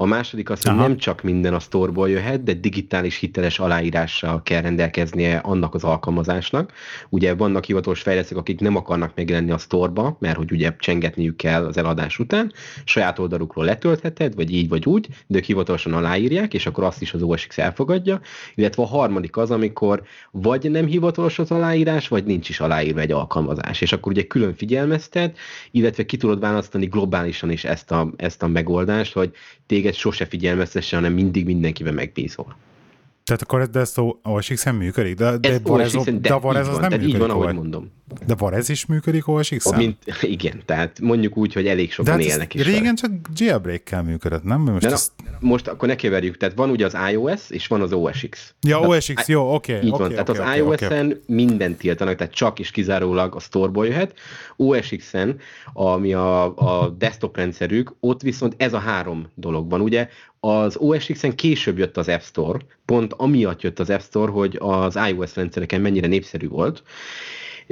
a második az, hogy Aha. nem csak minden a sztorból jöhet, de digitális hiteles aláírással kell rendelkeznie annak az alkalmazásnak. Ugye vannak hivatalos fejlesztők, akik nem akarnak megjelenni a sztorba, mert hogy ugye csengetniük kell az eladás után, saját oldalukról letöltheted, vagy így vagy úgy, de ők hivatalosan aláírják, és akkor azt is az OSX elfogadja. Illetve a harmadik az, amikor vagy nem hivatalos az aláírás, vagy nincs is aláírva egy alkalmazás. És akkor ugye külön figyelmeztet, illetve ki tudod választani globálisan is ezt a, ezt a megoldást, hogy téged téged sose figyelmeztesse, hanem mindig mindenkiben megbízol. Tehát akkor de ez a OSX-en működik? De, de, ez Varez, de, de Varez az van, nem működik. Így van, ahogy mondom. De Varez is működik OSX-en? Mint, igen, tehát mondjuk úgy, hogy elég sokan de hát élnek is. Régen csak jailbreak-kel működött, nem? Most, de ezt... na, most akkor ne keverjük, tehát van ugye az iOS, és van az OSX. Ja, tehát, OSX, jó, oké. Okay, így okay, van, okay, tehát okay, az iOS-en okay. mindent tiltanak, tehát csak is kizárólag a store jöhet. OSX-en, ami a, a desktop rendszerük, ott viszont ez a három dolog van. Ugye az OSX-en később jött az App Store, pont amiatt jött az App Store, hogy az iOS rendszereken mennyire népszerű volt.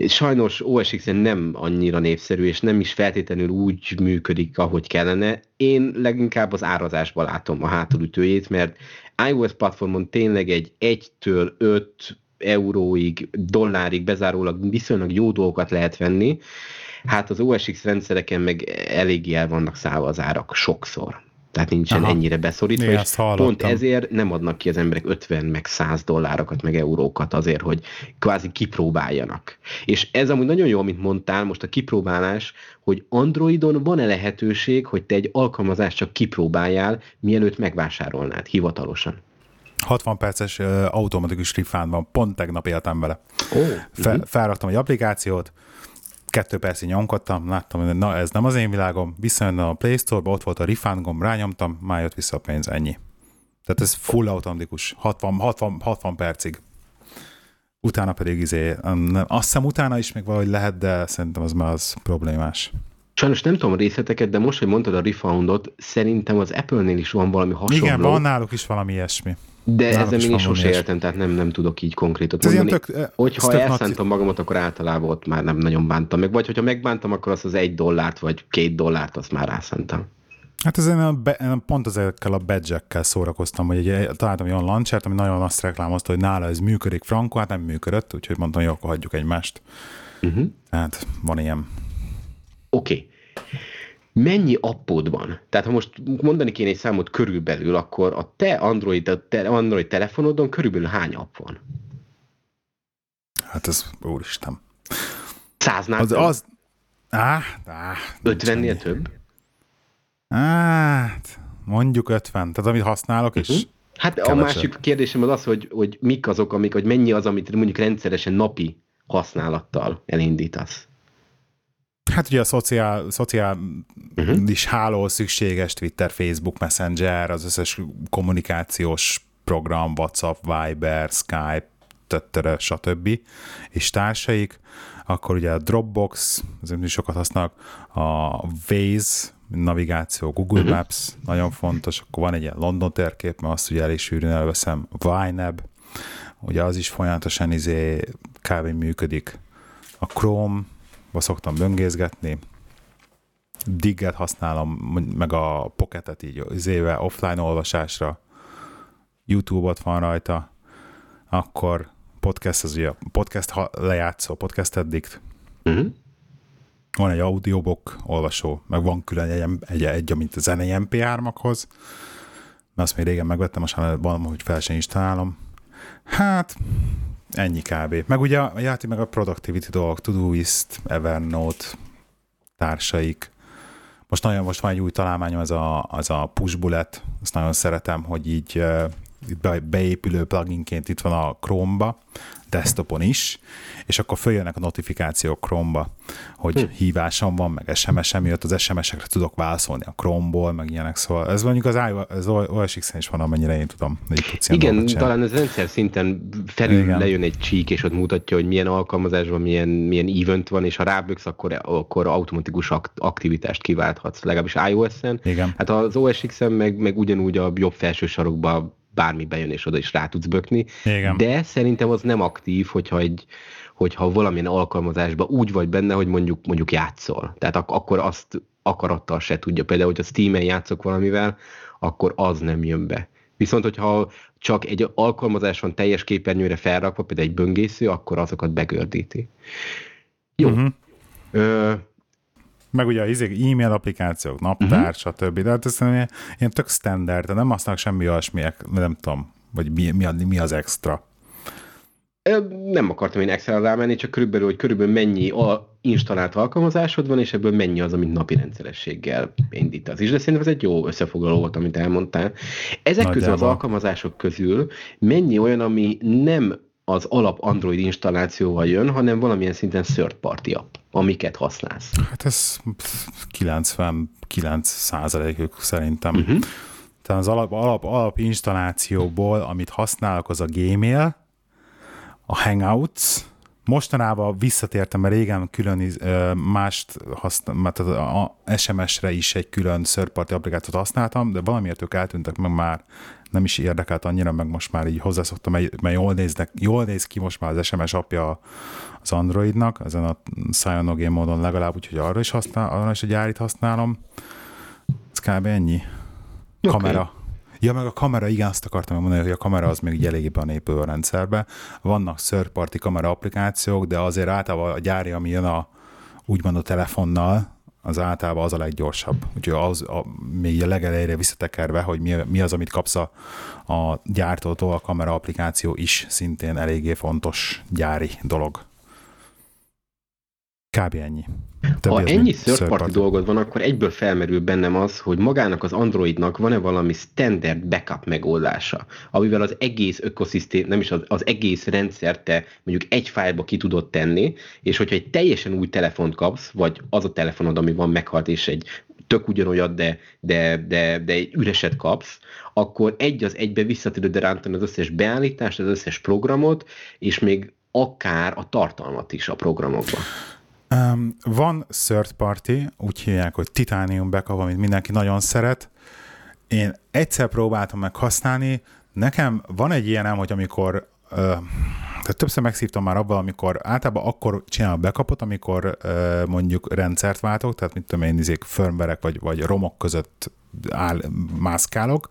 Sajnos OSX-en nem annyira népszerű, és nem is feltétlenül úgy működik, ahogy kellene. Én leginkább az árazásban látom a hátulütőjét, mert iOS platformon tényleg egy 1-től 5 euróig, dollárig bezárólag viszonylag jó dolgokat lehet venni, hát az OSX rendszereken meg eléggé el vannak szállva az árak sokszor tehát nincsen Aha. ennyire beszorítva, és pont ezért nem adnak ki az emberek 50 meg 100 dollárokat, meg eurókat azért, hogy kvázi kipróbáljanak. És ez amúgy nagyon jó, amit mondtál, most a kipróbálás, hogy Androidon van-e lehetőség, hogy te egy alkalmazást csak kipróbáljál, mielőtt megvásárolnád hivatalosan. 60 perces uh, automatikus refund van, pont tegnap éltem vele. Oh, Fe, uh-huh. Felraktam egy applikációt, kettő percig nyomkodtam, láttam, hogy na ez nem az én világom, visszajön a Play Store-ba, ott volt a refund gomb, rányomtam, már jött vissza a pénz, ennyi. Tehát ez full automatikus, 60, 60, 60 percig. Utána pedig izé, nem, azt hiszem utána is még valahogy lehet, de szerintem az már az problémás. Sajnos nem tudom a részleteket, de most, hogy mondtad a refundot, szerintem az Apple-nél is van valami hasonló. Igen, van náluk is valami ilyesmi. De Náluk ezzel még sose éltem, tehát nem, nem tudok így konkrétot ez mondani. Tök, eh, hogyha tök elszántam nagy... magamat, akkor általában ott már nem nagyon bántam meg. Vagy hogyha megbántam, akkor azt az egy dollárt, vagy két dollárt, azt már rászántam. Hát ezen a be, pont ezekkel a badge szórakoztam, hogy egy, találtam egy olyan launchert, ami nagyon azt reklámozta, hogy nála ez működik Franco, hát nem működött, úgyhogy mondtam, hogy akkor hagyjuk egymást. Uh-huh. Hát van ilyen. Oké. Okay mennyi appod van? Tehát ha most mondani kéne egy számot körülbelül, akkor a te Android, a te Android telefonodon körülbelül hány app van? Hát ez, úristen. Száznál az, az, á, á, 50-nél több? Hát, mondjuk 50. Tehát amit használok, és uh-huh. Hát kevesebb. a másik kérdésem az az, hogy, hogy mik azok, amik, hogy mennyi az, amit mondjuk rendszeresen napi használattal elindítasz. Hát ugye a szociál, szociális uh-huh. háló szükséges, Twitter, Facebook, Messenger, az összes kommunikációs program, WhatsApp, Viber, Skype, tettere, stb. és társaik, akkor ugye a Dropbox, az is sokat használnak, a Waze, navigáció, Google uh-huh. Maps, nagyon fontos, akkor van egy ilyen London térkép, mert azt ugye elég sűrűn elveszem, YNAB, ugye az is folyamatosan izé kb. működik. A Chrome, szoktam böngészgetni, Digget használom, meg a Pocketet így izéve offline olvasásra, YouTube-ot van rajta, akkor podcast, az ugye podcast lejátszó, podcast addict. Uh-huh. Van egy audiobook olvasó, meg van külön egy, egy, egy amit a zenei MP3-akhoz, mert azt még régen megvettem, most már van, hogy fel sem találom. Hát, ennyi kb. Meg ugye a játék meg a productivity dolgok, Todoist, Evernote, társaik. Most nagyon, most van egy új találmányom, az a, az a push bullet, azt nagyon szeretem, hogy így be, beépülő pluginként itt van a Chrome-ba, desktopon is, és akkor följönnek a notifikációk Chrome-ba, hogy hm. hívásom van, meg SMS-em jött, az SMS-ekre tudok válaszolni a Chrome-ból, meg ilyenek, szóval ez mondjuk az, az OS X-en is van, amennyire én tudom. Igen, talán ez rendszer szinten felül Igen. lejön egy csík, és ott mutatja, hogy milyen alkalmazásban milyen, milyen event van, és ha ráböksz, akkor, akkor automatikus aktivitást kiválthatsz, legalábbis iOS-en. Igen. Hát az OS X-en meg, meg ugyanúgy a jobb felső sarokba bármi bejön, és oda is rá tudsz bökni. Igen. De szerintem az nem aktív, hogyha egy, hogyha valamilyen alkalmazásban úgy vagy benne, hogy mondjuk, mondjuk játszol. Tehát ak- akkor azt akarattal se tudja. Például, hogyha Steam-en játszok valamivel, akkor az nem jön be. Viszont, hogyha csak egy alkalmazás van teljes képernyőre felrakva, például egy böngésző, akkor azokat begördíti. Jó. Uh-huh. Ö, meg ugye az e-mail applikációk, naptár, uh-huh. stb. De hát ez ilyen, ilyen tök standard, de nem használnak semmi olyasmi, nem tudom, vagy mi, mi, mi az extra. Nem akartam én Excel rámenni, csak körülbelül, hogy körülbelül mennyi a installált alkalmazásod van, és ebből mennyi az, amit napi rendszerességgel indítasz. És de szerintem ez egy jó összefoglaló volt, amit elmondtál. Ezek Nagyjából. közül az alkalmazások közül mennyi olyan, ami nem az alap Android installációval jön, hanem valamilyen szinten third party app, amiket használsz. Hát ez 99 százalékük szerintem. Uh-huh. Tehát az alap, alap, alap installációból, amit használok, az a Gmail, a Hangouts, mostanában visszatértem, mert régen külön mást használtam, tehát a SMS-re is egy külön third applikációt használtam, de valamiért ők eltűntek, meg már nem is érdekelt annyira, meg most már így hozzászoktam, mert jól, néznek, jól néz ki most már az SMS apja az Androidnak, ezen a Cyanogen módon legalább, úgyhogy arra is, használ, arra is a gyárit használom. Ez kb. ennyi. Okay. Kamera. Ja, meg a kamera, igen, azt akartam mondani, hogy a kamera az még eléggé van épülő a rendszerbe. Vannak third kamera applikációk, de azért általában a gyári, ami jön a úgymond a telefonnal, az általában az a leggyorsabb. Úgyhogy az a, még a legelejére visszatekerve, hogy mi, mi az, amit kapsz a, a gyártótól, a kamera applikáció is szintén eléggé fontos gyári dolog. Kb. ennyi. Többi ha ennyi third party dolgod van, akkor egyből felmerül bennem az, hogy magának az Androidnak van-e valami standard backup megoldása, amivel az egész ökoszisztém, nem is az, az egész rendszert te mondjuk egy fájlba ki tudod tenni, és hogyha egy teljesen új telefont kapsz, vagy az a telefonod, ami van meghalt, és egy tök ugyanolyat, de, de, de, de egy üreset kapsz, akkor egy az egybe vissza tudod rántani az összes beállítást, az összes programot, és még akár a tartalmat is a programokban. Um, van third party, úgy hívják, hogy Titanium backup, amit mindenki nagyon szeret. Én egyszer próbáltam meg használni, nekem van egy ilyenem, hogy amikor tehát többször megszívtam már abban, amikor általában akkor csinál a backupot, amikor mondjuk rendszert váltok, tehát mit tudom én, izék firmware vagy, vagy romok között áll, mászkálok,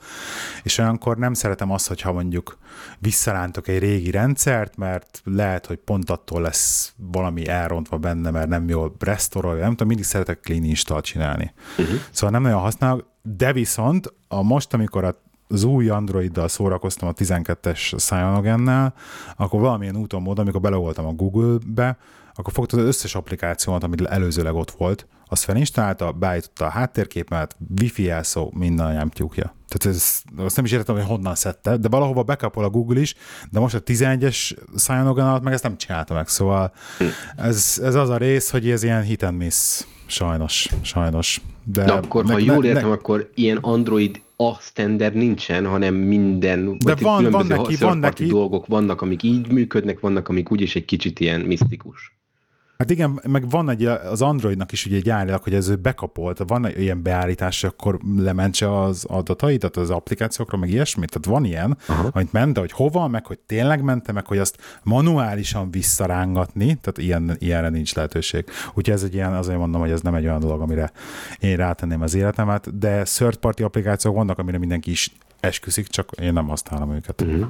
és olyankor nem szeretem azt, hogyha mondjuk visszarántok egy régi rendszert, mert lehet, hogy pont attól lesz valami elrontva benne, mert nem jól restaurolja, nem tudom, mindig szeretek clean install csinálni. Uh-huh. Szóval nem nagyon használok, de viszont a most, amikor az új Androiddal szórakoztam a 12-es Cyanogen-nel, akkor valamilyen úton módon, amikor belevoltam a Google-be, akkor fogta az összes applikációmat, amit előzőleg ott volt, azt felinstalálta, beállította a háttérképet, wifi jelszó, minden anyám tyúkja. Tehát ez, azt nem is értem, hogy honnan szedte, de valahova bekapol a Google is, de most a 11-es Cyanogen alatt meg ezt nem csinálta meg, szóval ez, ez az a rész, hogy ez ilyen hit and miss, sajnos, sajnos. De, de akkor, ne, ha jól értem, ne, akkor ilyen Android a standard nincsen, hanem minden, De van, van neki, van neki. dolgok vannak, amik így működnek, vannak, amik úgyis egy kicsit ilyen misztikus. Hát igen, meg van egy, az Androidnak is ugye gyárilag, hogy ez bekapolt, van egy ilyen beállítás, akkor lementse az adatait, az applikációkra, meg ilyesmit, tehát van ilyen, Aha. amit ment, de hogy hova, meg hogy tényleg mente, meg hogy azt manuálisan visszarángatni, tehát ilyen, ilyenre nincs lehetőség. Úgyhogy ez egy ilyen, azért mondom, hogy ez nem egy olyan dolog, amire én rátenném az életemet, de third party applikációk vannak, amire mindenki is esküszik, csak én nem használom őket. Uh-huh.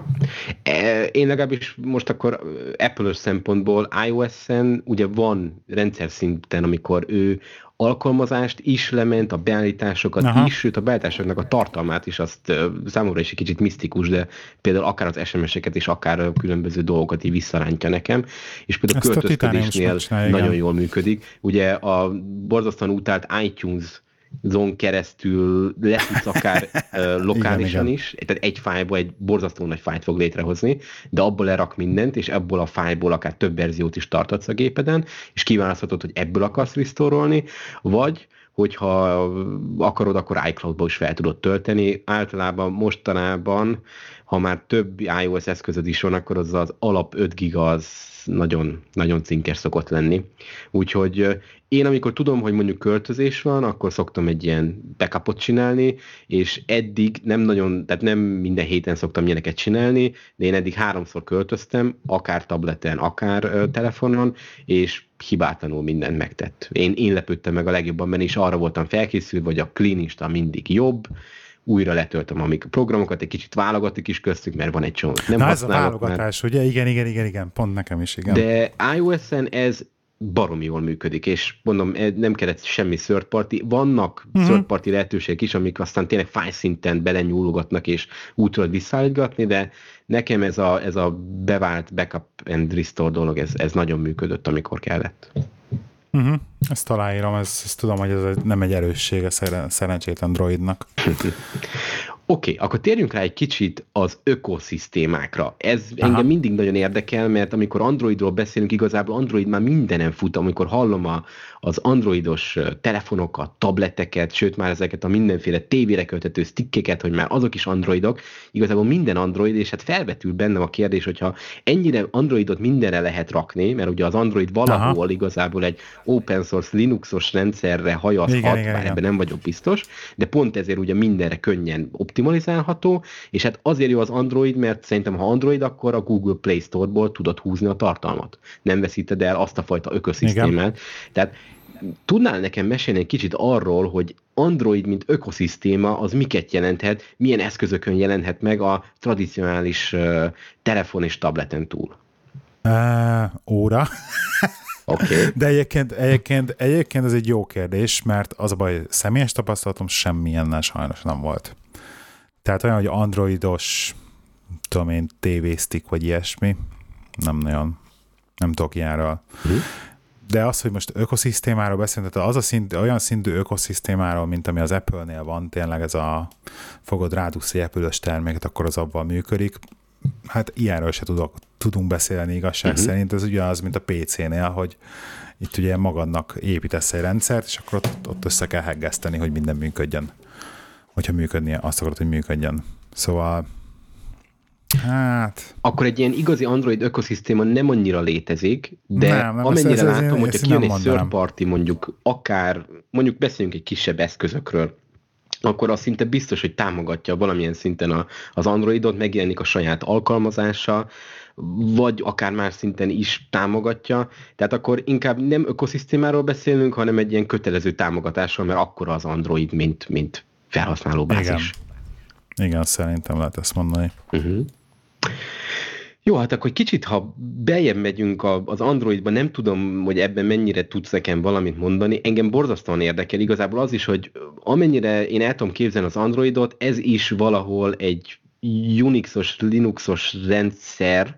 Én legalábbis most akkor Apple-ös szempontból iOS-en ugye van rendszer szinten, amikor ő alkalmazást is lement, a beállításokat Aha. is, sőt a beállításoknak a tartalmát is, azt számomra is egy kicsit misztikus, de például akár az SMS-eket és akár a különböző dolgokat így visszarántja nekem, és például a költözködésnél nagyon jól működik. Ugye a borzasztóan utált iTunes zon keresztül lesz akár uh, lokálisan igen, is, tehát egy fájlból egy borzasztó nagy fájt fog létrehozni, de abból lerak mindent, és ebből a fájlból akár több verziót is tartatsz a gépeden, és kiválaszthatod, hogy ebből akarsz restore vagy hogyha akarod, akkor iCloud-ba is fel tudod tölteni. Általában mostanában, ha már több iOS eszközöd is van, akkor az az alap 5 giga az nagyon, nagyon cinkes szokott lenni. Úgyhogy én amikor tudom, hogy mondjuk költözés van, akkor szoktam egy ilyen backupot csinálni, és eddig nem nagyon, tehát nem minden héten szoktam ilyeneket csinálni, de én eddig háromszor költöztem, akár tableten, akár telefonon, és hibátlanul mindent megtett. Én, én lepődtem meg a legjobban benne, és arra voltam felkészülve, hogy a cleanista mindig jobb, újra letöltöm a programokat, egy kicsit válogatok is köztük, mert van egy csomó. Nem Na ez a válogatás, mert... ugye? Igen, igen, igen, igen, pont nekem is, igen. De iOS-en ez baromi jól működik, és mondom, e, nem kellett semmi third party. Vannak mm-hmm. third party lehetőségek is, amik aztán tényleg fájszinten belenyúlogatnak, és úgy tudod visszaállítgatni, de nekem ez a, ez a bevált backup and restore dolog, ez, ez nagyon működött, amikor kellett. Uh-huh. Ezt aláírom, ezt, ezt tudom, hogy ez nem egy erőssége szerencsétlen droidnak. Oké, okay, akkor térjünk rá egy kicsit az ökoszisztémákra. Ez Aha. engem mindig nagyon érdekel, mert amikor Androidról beszélünk, igazából Android már mindenen fut, amikor hallom a, az androidos telefonokat, tableteket, sőt már ezeket a mindenféle tévére költető stickeket, hogy már azok is androidok, igazából minden android, és hát felvetül bennem a kérdés, hogyha ennyire androidot mindenre lehet rakni, mert ugye az android valahol Aha. igazából egy open source Linuxos rendszerre hajazhat, igen, igen, bár igen. ebben nem vagyok biztos, de pont ezért ugye mindenre könnyen optimalizálható, és hát azért jó az Android, mert szerintem ha Android, akkor a Google Play Store-ból tudod húzni a tartalmat. Nem veszíted el azt a fajta ökoszisztémát. Tehát tudnál nekem mesélni egy kicsit arról, hogy Android, mint ökoszisztéma, az miket jelenthet, milyen eszközökön jelenhet meg a tradicionális uh, telefon és tableten túl? Uh, óra. Okay. De egyébként, egyébként, egyébként ez egy jó kérdés, mert az a baj, személyes tapasztalatom semmilyen sajnos nem volt. Tehát olyan, hogy androidos, tudom én, tévésztik, vagy ilyesmi, nem nagyon, nem tudok ilyenről. Uh-huh de az, hogy most ökoszisztémáról beszélünk, tehát az a szint, olyan szintű ökoszisztémáról, mint ami az Apple-nél van, tényleg ez a fogod rádugsz egy apple terméket, akkor az abban működik. Hát ilyenről se tudok, tudunk beszélni igazság uh-huh. szerint, ez ugye az, mint a PC-nél, hogy itt ugye magadnak építesz egy rendszert, és akkor ott, ott össze kell heggeszteni, hogy minden működjön. Hogyha működnie, azt akarod, hogy működjön. Szóval Hát... Akkor egy ilyen igazi Android ökoszisztéma nem annyira létezik, de nem, nem, amennyire ez, ez, látom, ez, hogyha kijön egy third party, mondjuk akár, mondjuk beszéljünk egy kisebb eszközökről, akkor az szinte biztos, hogy támogatja valamilyen szinten a, az Androidot, megjelenik a saját alkalmazása, vagy akár más szinten is támogatja. Tehát akkor inkább nem ökoszisztémáról beszélünk, hanem egy ilyen kötelező támogatásról, mert akkor az Android, mint, mint felhasználó bázis. Igen. Igen, szerintem lehet ezt mondani. Uh-huh. Jó, hát akkor kicsit, ha bejebb megyünk az Androidba, nem tudom, hogy ebben mennyire tudsz nekem valamit mondani. Engem borzasztóan érdekel igazából az is, hogy amennyire én el tudom képzelni az Androidot, ez is valahol egy Unixos, Linuxos rendszer,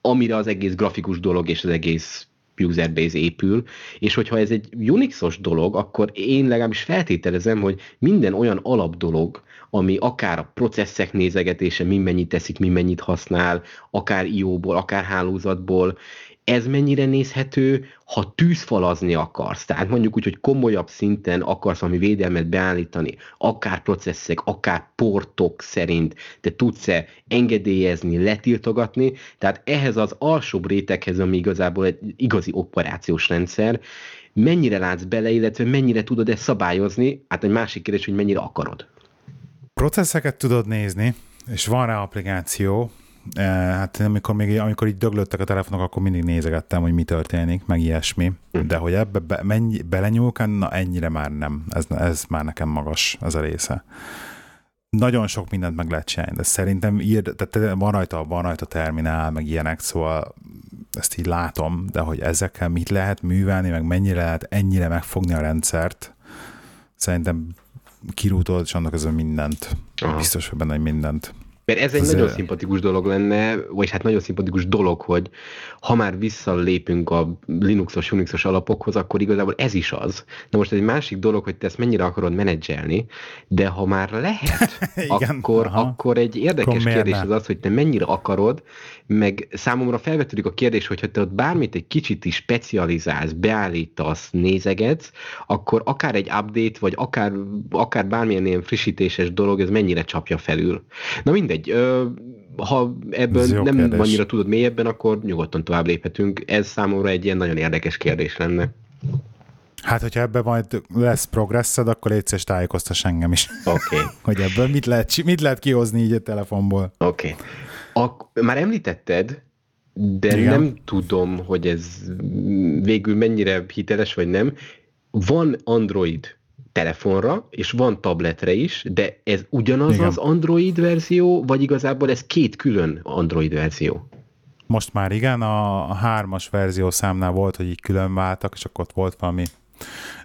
amire az egész grafikus dolog és az egész userbase épül, és hogyha ez egy Unixos dolog, akkor én legalábbis feltételezem, hogy minden olyan alap dolog, ami akár a processzek nézegetése, mi mennyit teszik, mi mennyit használ, akár IO-ból, akár hálózatból, ez mennyire nézhető, ha tűzfalazni akarsz, tehát mondjuk úgy, hogy komolyabb szinten akarsz valami védelmet beállítani, akár processzek, akár portok szerint, te tudsz-e engedélyezni, letiltogatni, tehát ehhez az alsóbb réteghez, ami igazából egy igazi operációs rendszer, mennyire látsz bele, illetve mennyire tudod ezt szabályozni, hát egy másik kérdés, hogy mennyire akarod. Processzeket tudod nézni, és van rá applikáció, Eh, hát amikor, még, amikor így döglöttek a telefonok, akkor mindig nézegettem, hogy mi történik, meg ilyesmi. De hogy ebbe be, mennyi, belenyúlok, na ennyire már nem. Ez, ez már nekem magas, ez a része. Nagyon sok mindent meg lehet csinálni, de szerintem ír, tehát van rajta, van rajta terminál, meg ilyenek, szóval ezt így látom, de hogy ezekkel mit lehet művelni, meg mennyire lehet ennyire megfogni a rendszert, szerintem kirútod, és annak közben mindent. Aha. Biztos, hogy benne mindent. Mert ez egy ez nagyon szimpatikus dolog lenne, vagy hát nagyon szimpatikus dolog, hogy ha már visszalépünk a Linuxos, Unixos alapokhoz, akkor igazából ez is az. Na most egy másik dolog, hogy te ezt mennyire akarod menedzselni, de ha már lehet, Igen, akkor, akkor egy érdekes akkor kérdés az az, hogy te mennyire akarod, meg számomra felvetődik a kérdés, hogyha te ott bármit egy kicsit is specializálsz, beállítasz, nézegetsz, akkor akár egy update, vagy akár, akár bármilyen ilyen frissítéses dolog, ez mennyire csapja felül. Na mindegy, ö, ha ebből nem kérdés. annyira tudod mélyebben, akkor nyugodtan tovább léphetünk. Ez számomra egy ilyen nagyon érdekes kérdés lenne. Hát, hogyha ebben majd lesz progresszed, akkor légy szíves tájékoztass engem is. Oké. Okay. hogy ebből mit lehet, mit lehet kihozni így a telefonból. Oké. Okay. Ak- már említetted, de Igen. nem tudom, hogy ez végül mennyire hiteles vagy nem. Van Android telefonra, és van tabletre is, de ez ugyanaz Igen. az Android verzió, vagy igazából ez két külön Android verzió? Most már igen, a, a hármas verzió számnál volt, hogy így külön váltak, és akkor ott volt valami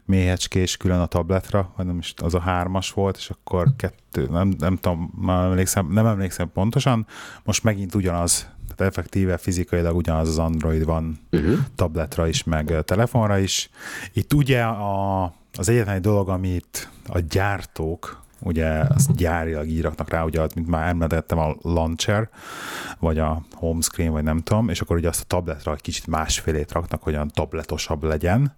méhecskés külön a tabletra, vagy nem is az a hármas volt, és akkor kettő, nem, nem tudom, már emlékszem, nem emlékszem pontosan, most megint ugyanaz, tehát effektíve fizikailag ugyanaz az Android van uh-huh. tabletra is, meg telefonra is. Itt ugye a, az egyetlen dolog, amit a gyártók ugye azt gyárilag íraknak rá, ugye, mint már említettem, a launcher, vagy a home screen, vagy nem tudom, és akkor ugye azt a tabletra egy kicsit másfélét raknak, hogy olyan tabletosabb legyen,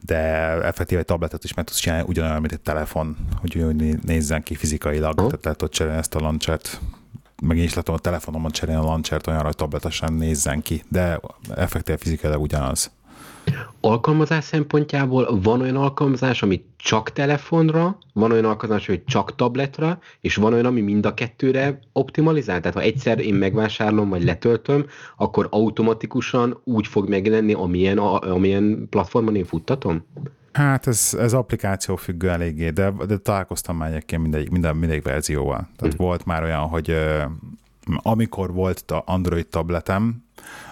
de effektíve egy tabletet is meg tudsz csinálni ugyanolyan, mint egy telefon, hogy úgy nézzen ki fizikailag, oh. tehát ott cserélni ezt a launchert, meg én is látom a telefonomon cserélni a launchert olyanra, hogy tabletesen nézzen ki, de effektíve fizikailag ugyanaz. Alkalmazás szempontjából van olyan alkalmazás, ami csak telefonra, van olyan alkalmazás, hogy csak tabletra, és van olyan, ami mind a kettőre optimalizál. Tehát ha egyszer én megvásárolom, vagy letöltöm, akkor automatikusan úgy fog megjelenni, amilyen, amilyen platformon én futtatom? Hát ez, ez applikáció függő eléggé, de, de találkoztam már egyébként mindegyik, minden, mindegyik verzióval. Tehát mm. volt már olyan, hogy amikor volt a Android tabletem,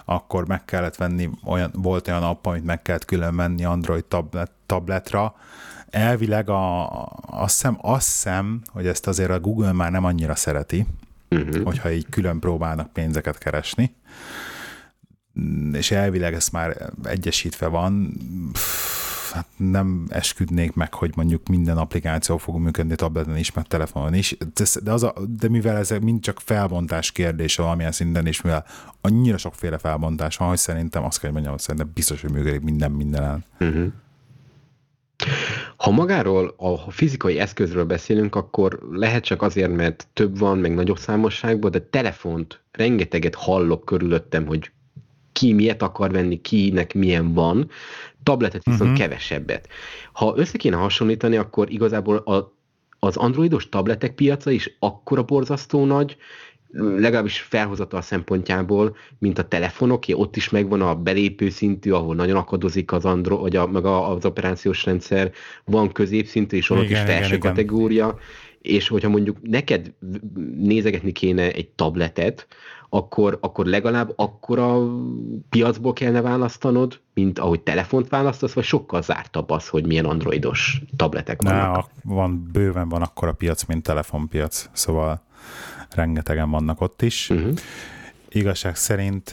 akkor meg kellett venni, olyan, volt olyan app, amit meg kellett külön menni Android tablet, tabletra. Elvileg a, azt hiszem, azt hiszem, hogy ezt azért a Google már nem annyira szereti, uh-huh. hogyha így külön próbálnak pénzeket keresni. És elvileg ez már egyesítve van. Pff, hát nem esküdnék meg, hogy mondjuk minden applikáció fog működni tableten is, meg telefonon is, de, az a, de mivel ez mind csak felbontás kérdése valamilyen szinten, és mivel annyira sokféle felbontás van, hogy szerintem azt kell, hogy mondjam, hogy szerintem biztos, hogy működik minden mindenen. Uh-huh. Ha magáról a fizikai eszközről beszélünk, akkor lehet csak azért, mert több van, meg nagyobb számosságban, de telefont rengeteget hallok körülöttem, hogy ki miért akar venni, kinek milyen van, tabletet viszont uh-huh. kevesebbet. Ha össze kéne hasonlítani, akkor igazából a, az androidos tabletek piaca is akkora borzasztó nagy, legalábbis felhozatal szempontjából, mint a telefonok, ott is megvan a belépő szintű, ahol nagyon akadozik az Andro, vagy a, meg az operációs rendszer, van középszintű, és ott is felső igen, kategória, igen. és hogyha mondjuk neked nézegetni kéne egy tabletet, akkor, akkor legalább akkora piacból kellene választanod, mint ahogy telefont választasz, vagy sokkal zártabb az, hogy milyen androidos tabletek vannak? Ne, van, bőven van akkora piac, mint telefonpiac, szóval rengetegen vannak ott is. Uh-huh. Igazság szerint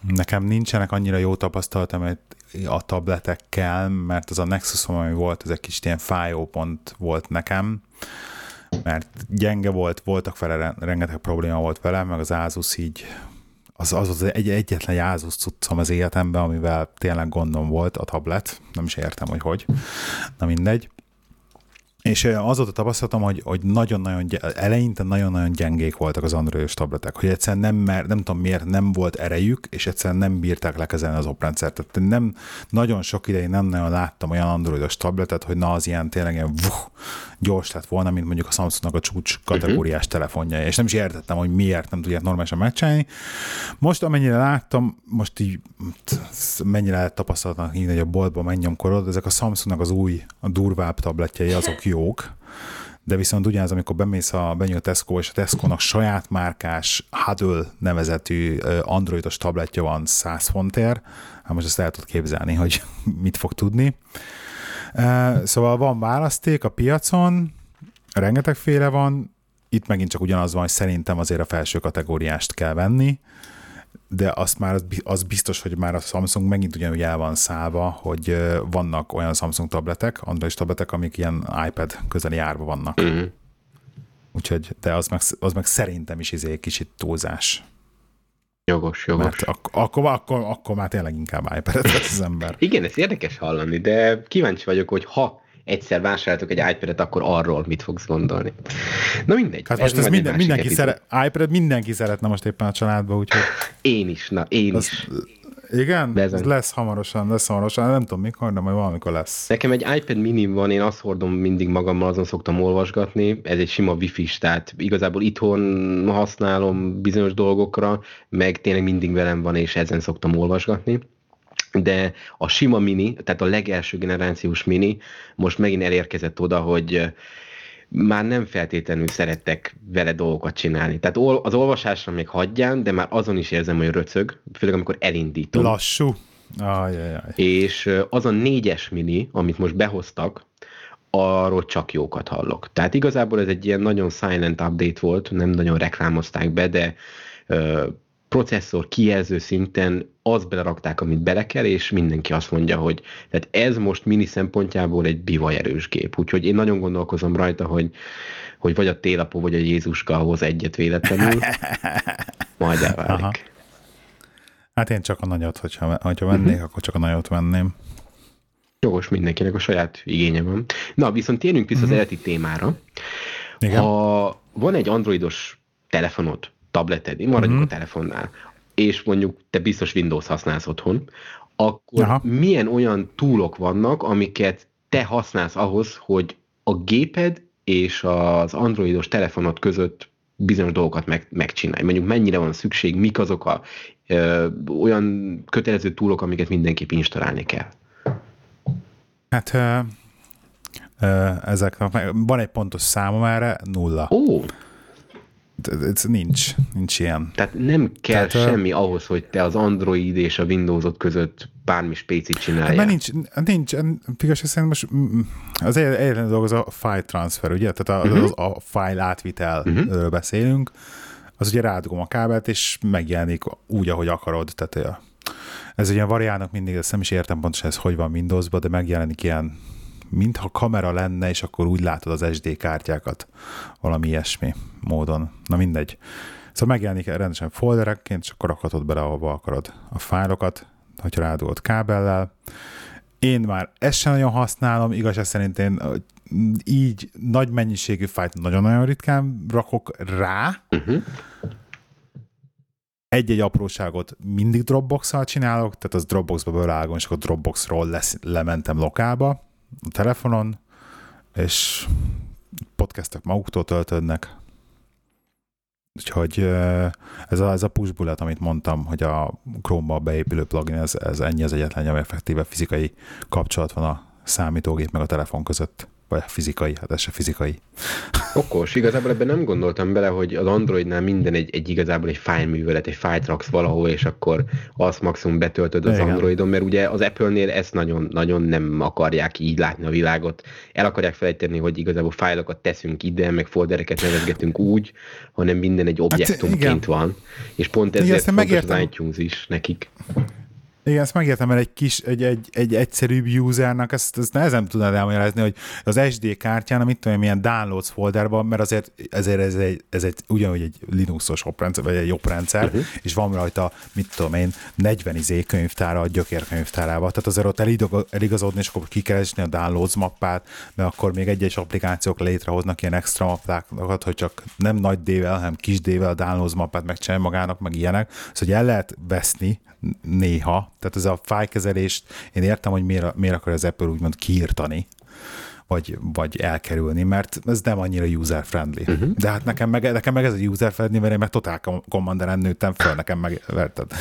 nekem nincsenek annyira jó tapasztalatom a tabletekkel, mert az a Nexus, ami volt, ez egy kis ilyen fájó pont volt nekem, mert gyenge volt, voltak vele, rengeteg probléma volt vele, meg az Asus így az az, az egy, egyetlen Asus cuccom az életemben, amivel tényleg gondom volt a tablet, nem is értem, hogy hogy, na mindegy. És azóta tapasztaltam, hogy, hogy nagyon-nagyon, eleinte nagyon-nagyon gyengék voltak az androidos tabletek, hogy egyszerűen nem, mer, nem tudom miért nem volt erejük, és egyszerűen nem bírták lekezelni az oprendszert. Tehát nem, nagyon sok ideig nem nagyon láttam olyan androidos tabletet, hogy na az ilyen tényleg ilyen vuh, gyors lett volna, mint mondjuk a Samsungnak a csúcs kategóriás uh-huh. telefonja, és nem is értettem, hogy miért nem tudják normálisan megcsinálni. Most amennyire láttam, most így mennyire lehet tapasztalatnak így, hogy a boltba menj, korod, ezek a Samsungnak az új, a durvább tabletjei, azok jók, de viszont ugyanez, amikor bemész a, benyúl a Tesco, és a Tesco-nak saját márkás Huddle nevezetű androidos tabletje van 100 fontért, hát most ezt el tudod képzelni, hogy mit fog tudni. Szóval van választék a piacon, rengetegféle van, itt megint csak ugyanaz van, hogy szerintem azért a felső kategóriást kell venni, de azt már az biztos, hogy már a Samsung megint ugyanúgy el van szállva, hogy vannak olyan Samsung tabletek, Android tabletek, amik ilyen iPad közeli árba vannak. Mm. Úgyhogy, de az meg, az meg szerintem is izé kicsit túlzás. Jogos, jogos. Mert ak- akkor, akkor, akkor már tényleg inkább vesz az ember. Igen, ez érdekes hallani, de kíváncsi vagyok, hogy ha egyszer vásároltok egy iPad-et, akkor arról mit fogsz gondolni. Na mindegy. Hát most ez, ez minden, mindenki szeret, iPad mindenki szeretne most éppen a családba, úgyhogy... Én is, na, én az, is. Igen? Ez lesz hamarosan, lesz hamarosan, nem tudom mikor, de majd valamikor lesz. Nekem egy iPad mini van, én azt hordom mindig magammal, azon szoktam olvasgatni, ez egy sima wifi tehát igazából itthon használom bizonyos dolgokra, meg tényleg mindig velem van, és ezen szoktam olvasgatni de a sima mini, tehát a legelső generációs mini most megint elérkezett oda, hogy már nem feltétlenül szerettek vele dolgokat csinálni. Tehát az olvasásra még hagyján, de már azon is érzem, hogy röcög, főleg amikor elindítom. Lassú. Ajajaj. És az a négyes mini, amit most behoztak, arról csak jókat hallok. Tehát igazából ez egy ilyen nagyon silent update volt, nem nagyon reklámozták be, de processzor kijelző szinten az belerakták, amit bele kell, és mindenki azt mondja, hogy tehát ez most mini szempontjából egy bivajerős gép. Úgyhogy én nagyon gondolkozom rajta, hogy, hogy vagy a télapó, vagy a Jézuska hoz egyet véletlenül, majd elválik. Aha. Hát én csak a nagyot, hogyha, hogyha vennék, uh-huh. akkor csak a nagyot venném. Jogos, mindenkinek a saját igénye van. Na, viszont térjünk vissza uh-huh. az mhm. eredeti témára. Igen. Ha van egy androidos telefonod, tableted, maradjunk uh-huh. a telefonnál, és mondjuk te biztos Windows használsz otthon, akkor Aha. milyen olyan túlok vannak, amiket te használsz ahhoz, hogy a géped és az androidos telefonod között bizonyos dolgokat meg, megcsinálj. Mondjuk mennyire van szükség, mik azok a ö, olyan kötelező túlok, amiket mindenképp installálni kell. Hát ö, ö, ezeknek van egy pontos számom erre, nulla. Ó, ez nincs, nincs ilyen. Tehát nem kell Tehát, semmi ahhoz, hogy te az Android és a Windowsot között bármi spécit csináljál. Hát, mert nincs, nincs, igaz, szerint most az egyetlen dolog az a file transfer, ugye? Tehát a, uh-huh. az, a file átvitelről uh-huh. beszélünk, az ugye rádugom a kábelt, és megjelenik úgy, ahogy akarod. Tehát ez ugye variálnak mindig, ezt nem is értem pontosan, ez hogy van Windowsban, de megjelenik ilyen mintha kamera lenne, és akkor úgy látod az SD kártyákat, valami ilyesmi módon. Na mindegy. Szóval megjelenik rendesen folderekként, és akkor rakhatod bele, ahova akarod a fájlokat, hogyha rádugod kábellel. Én már ezt sem nagyon használom, igazság szerint én így nagy mennyiségű fájt nagyon-nagyon ritkán rakok rá. Uh-huh. Egy-egy apróságot mindig Dropbox-szal csinálok, tehát az Dropbox-ba belágom, és akkor Dropbox-ról lesz, lementem lokálba, a telefonon, és podcastek maguktól töltődnek. Úgyhogy ez a, ez a push bullet, amit mondtam, hogy a Chrome-ba beépülő plugin, ez, ez ennyi az egyetlen, ami effektíve fizikai kapcsolat van a számítógép meg a telefon között. Vagy fizikai, hát ez se fizikai. Okos, igazából ebben nem gondoltam bele, hogy az Androidnál minden egy, egy igazából egy fájlművelet, egy fájlt raksz valahol, és akkor azt maximum betöltöd az Igen. Androidon, mert ugye az Apple-nél ezt nagyon, nagyon nem akarják így látni a világot. El akarják felejteni, hogy igazából fájlokat teszünk ide, meg foldereket nevezgetünk úgy, hanem minden egy hát objektumként hát, van. És pont ezért Igen, fontos az iTunes is nekik. Igen, ezt megértem, mert egy kis, egy, egy, egy egyszerűbb usernak ezt, ezt nehezen tudnád elmagyarázni, hogy az SD kártyán, mit tudom, milyen downloads folderban, mert azért ezért ez egy, ez egy ugyanúgy egy Linuxos oprendszer, vagy egy oprendszer, uh-huh. és van rajta, mit tudom én, 40 izé könyvtára a gyökérkönyvtárába. Tehát azért ott eligazodni, és akkor kikeresni a downloads mappát, mert akkor még egyes applikációk létrehoznak ilyen extra mappákat, hogy csak nem nagy D-vel, hanem kis D-vel a downloads mappát megcsinálja magának, meg ilyenek. Szóval, hogy el lehet veszni néha. Tehát ez a fájkezelést, én értem, hogy miért, miért akar az Apple úgymond kiírtani, vagy, vagy elkerülni, mert ez nem annyira user-friendly. Uh-huh. De hát nekem meg, nekem meg ez a user-friendly, mert én meg totál commanderen nőttem föl, nekem meg, verted.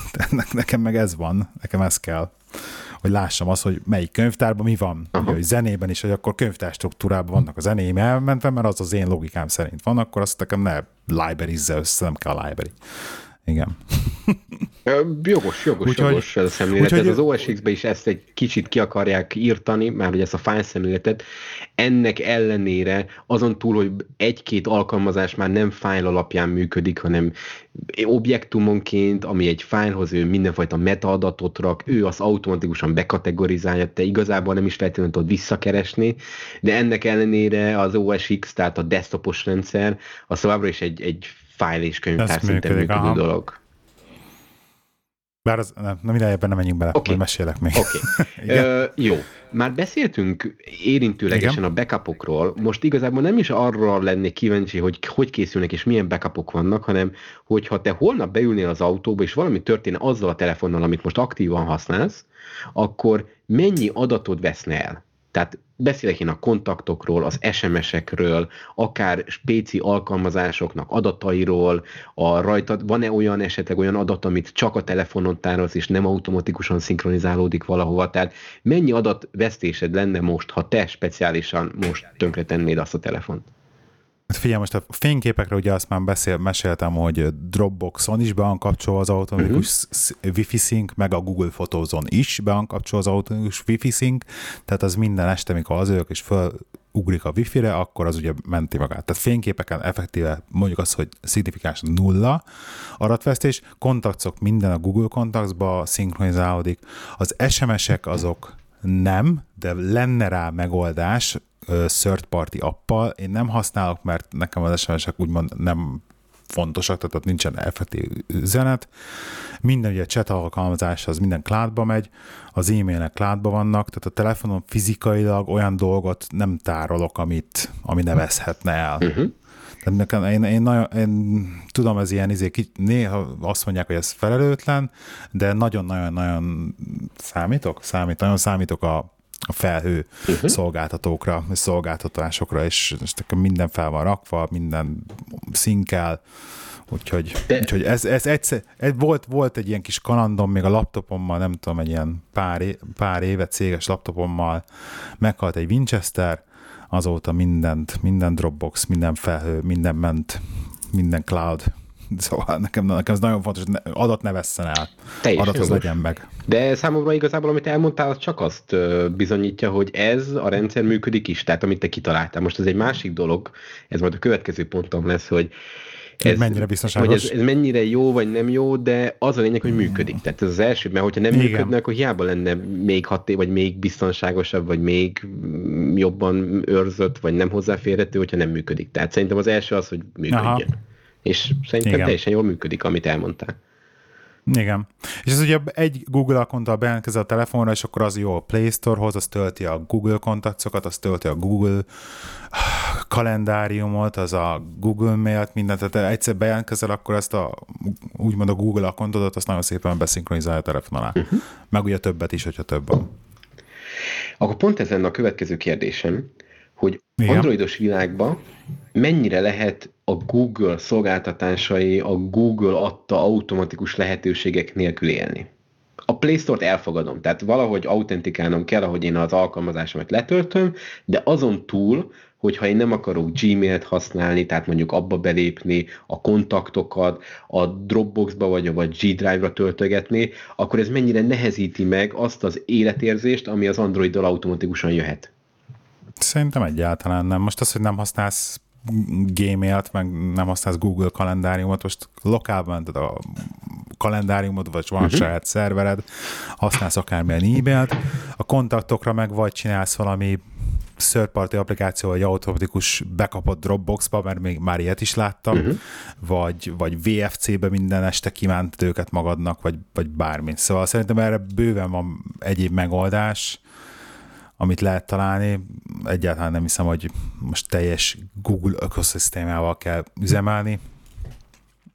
nekem meg ez van, nekem ez kell hogy lássam azt, hogy melyik könyvtárban mi van. Ugye, hogy zenében is, hogy akkor könyvtár struktúrában vannak a zenéim elmentve, mert az az én logikám szerint van, akkor azt nekem ne library össze, nem kell a library. Igen. Jogos, jogos, úgy, jogos ez a szemlélet. Úgy, ez az OSX-be is ezt egy kicsit ki akarják írtani, már hogy ezt a fájl szemléletet. Ennek ellenére azon túl, hogy egy-két alkalmazás már nem fájl alapján működik, hanem objektumonként, ami egy fájlhoz ő mindenfajta metaadatot rak, ő azt automatikusan bekategorizálja, te igazából nem is feltétlenül tudod visszakeresni, de ennek ellenére az OSX, tehát a desktopos rendszer, az továbbra is egy, egy fájl és könyvtár szinten működő aha. dolog. Bár az, nem, nem ide ebben nem menjünk bele, okay. mesélek még. Okay. Ö, jó. Már beszéltünk érintőlegesen Igen. a backupokról, most igazából nem is arra lennék kíváncsi, hogy hogy készülnek és milyen backupok vannak, hanem hogyha te holnap beülnél az autóba, és valami történne azzal a telefonnal, amit most aktívan használsz, akkor mennyi adatod veszne el? Tehát beszélek én a kontaktokról, az SMS-ekről, akár spéci alkalmazásoknak adatairól, a rajtad, van-e olyan esetleg olyan adat, amit csak a telefonon tárolsz, és nem automatikusan szinkronizálódik valahova, tehát mennyi adatvesztésed lenne most, ha te speciálisan most tönkretennéd azt a telefont? Hát figyelj, most a fényképekre ugye azt már beszél, meséltem, hogy Dropboxon is be van kapcsolva az automatikus uh-huh. Wi-Fi sync, meg a Google Photos-on is be van kapcsolva az automatikus Wi-Fi sync, tehát az minden este, mikor az ők és föl ugrik a wifi-re, akkor az ugye menti magát. Tehát fényképeken effektíve mondjuk az, hogy szignifikáns nulla adatvesztés, kontaktok minden a Google Contactsba szinkronizálódik, az SMS-ek azok nem, de lenne rá megoldás, third party appal. Én nem használok, mert nekem az SMS-ek úgymond nem fontosak, tehát ott nincsen effektív üzenet. Minden ugye chat alkalmazás az minden cloudba megy, az e-mailek cloudba vannak, tehát a telefonon fizikailag olyan dolgot nem tárolok, amit, ami ne veszhetne el. Uh-huh. Tehát nekem, én, én, nagyon, én tudom, ez ilyen izé, néha azt mondják, hogy ez felelőtlen, de nagyon-nagyon-nagyon számítok, számít, nagyon számítok a a felhő uh-huh. szolgáltatókra, szolgáltatásokra, és, és minden fel van rakva, minden szinkel, úgyhogy, De... úgyhogy ez, ez egyszer, ez volt, volt egy ilyen kis kalandom még a laptopommal, nem tudom, egy ilyen pár, é, pár éve céges laptopommal meghalt egy Winchester, azóta mindent, minden Dropbox, minden felhő, minden ment, minden cloud Szóval nekem, nekem ez nagyon fontos, hogy adat ne vesszen el. Teljesen adat az legyen meg. De számomra igazából, amit elmondtál, az csak azt bizonyítja, hogy ez a rendszer működik is, tehát amit te kitaláltál. Most ez egy másik dolog, ez majd a következő pontom lesz, hogy ez, mennyire biztonságos. Hogy ez, ez mennyire jó vagy nem jó, de az a lényeg, hogy működik. Tehát ez az első, mert hogyha nem Igen. működne, akkor hiába lenne még haté, vagy még biztonságosabb, vagy még jobban őrzött, vagy nem hozzáférhető, hogyha nem működik. Tehát szerintem az első az, hogy működjön. Aha. És szerintem Igen. teljesen jól működik, amit elmondtál. Igen. És ez ugye egy Google akkonttal bejelentkezel a telefonra, és akkor az jó a Play Store-hoz, az tölti a Google kontaktokat, az tölti a Google kalendáriumot, az a Google Mail-t, mindent, tehát egyszer bejelentkezel, akkor ezt a úgymond a Google akkontodat, azt nagyon szépen beszinkronizálja a telefon alá. Uh-huh. Meg ugye többet is, hogyha több van. Akkor pont ez lenne a következő kérdésem, hogy Igen. androidos világban mennyire lehet a Google szolgáltatásai, a Google adta automatikus lehetőségek nélkül élni. A Play Store-t elfogadom, tehát valahogy autentikálnom kell, ahogy én az alkalmazásomat letöltöm, de azon túl, hogyha én nem akarok Gmail-t használni, tehát mondjuk abba belépni, a kontaktokat, a Dropboxba vagy a G Drive-ra töltögetni, akkor ez mennyire nehezíti meg azt az életérzést, ami az Android-dal automatikusan jöhet. Szerintem egyáltalán nem. Most az, hogy nem használsz Gmail-t, meg nem használsz Google kalendáriumot, most lokálban mented a kalendáriumod, vagy van uh-huh. saját szervered, használsz akármilyen e-mailt, a kontaktokra meg vagy csinálsz valami third party applikáció, vagy automatikus bekapott Dropboxba, mert még már ilyet is láttam, uh-huh. vagy, vagy VFC-be minden este kívánt őket magadnak, vagy, vagy bármi. Szóval szerintem erre bőven van egyéb megoldás, amit lehet találni. Egyáltalán nem hiszem, hogy most teljes Google ökoszisztémával kell üzemelni,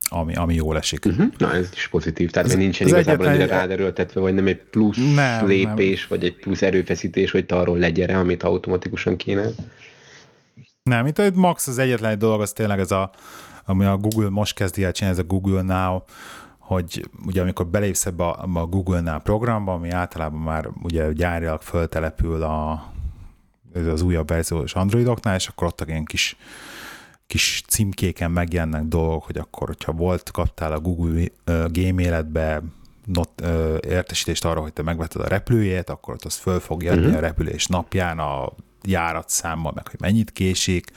ami, ami jól esik. Uh-huh. Na, ez is pozitív, tehát ez, nincsen igazából egyetlen... ennyire ráderőltetve, vagy nem egy plusz nem, lépés, nem. vagy egy plusz erőfeszítés, hogy te arról legyere, amit automatikusan kéne. Nem, itt max az egyetlen egy dolog, az tényleg ez a, ami a Google most kezdi el csinálni, ez a Google Now, hogy ugye amikor belépsz ebbe a, a Google Now programba, ami általában már ugye gyárilag föltelepül a, az újabb verziós Androidoknál, és akkor ott ilyen kis kis címkéken megjelennek dolgok, hogy akkor, hogyha volt, kaptál a Google Gmail-edbe not, uh, értesítést arra, hogy te megvetted a repülőjét, akkor ott az föl fog jönni uh-huh. a repülés napján a járatszámmal, meg hogy mennyit késik,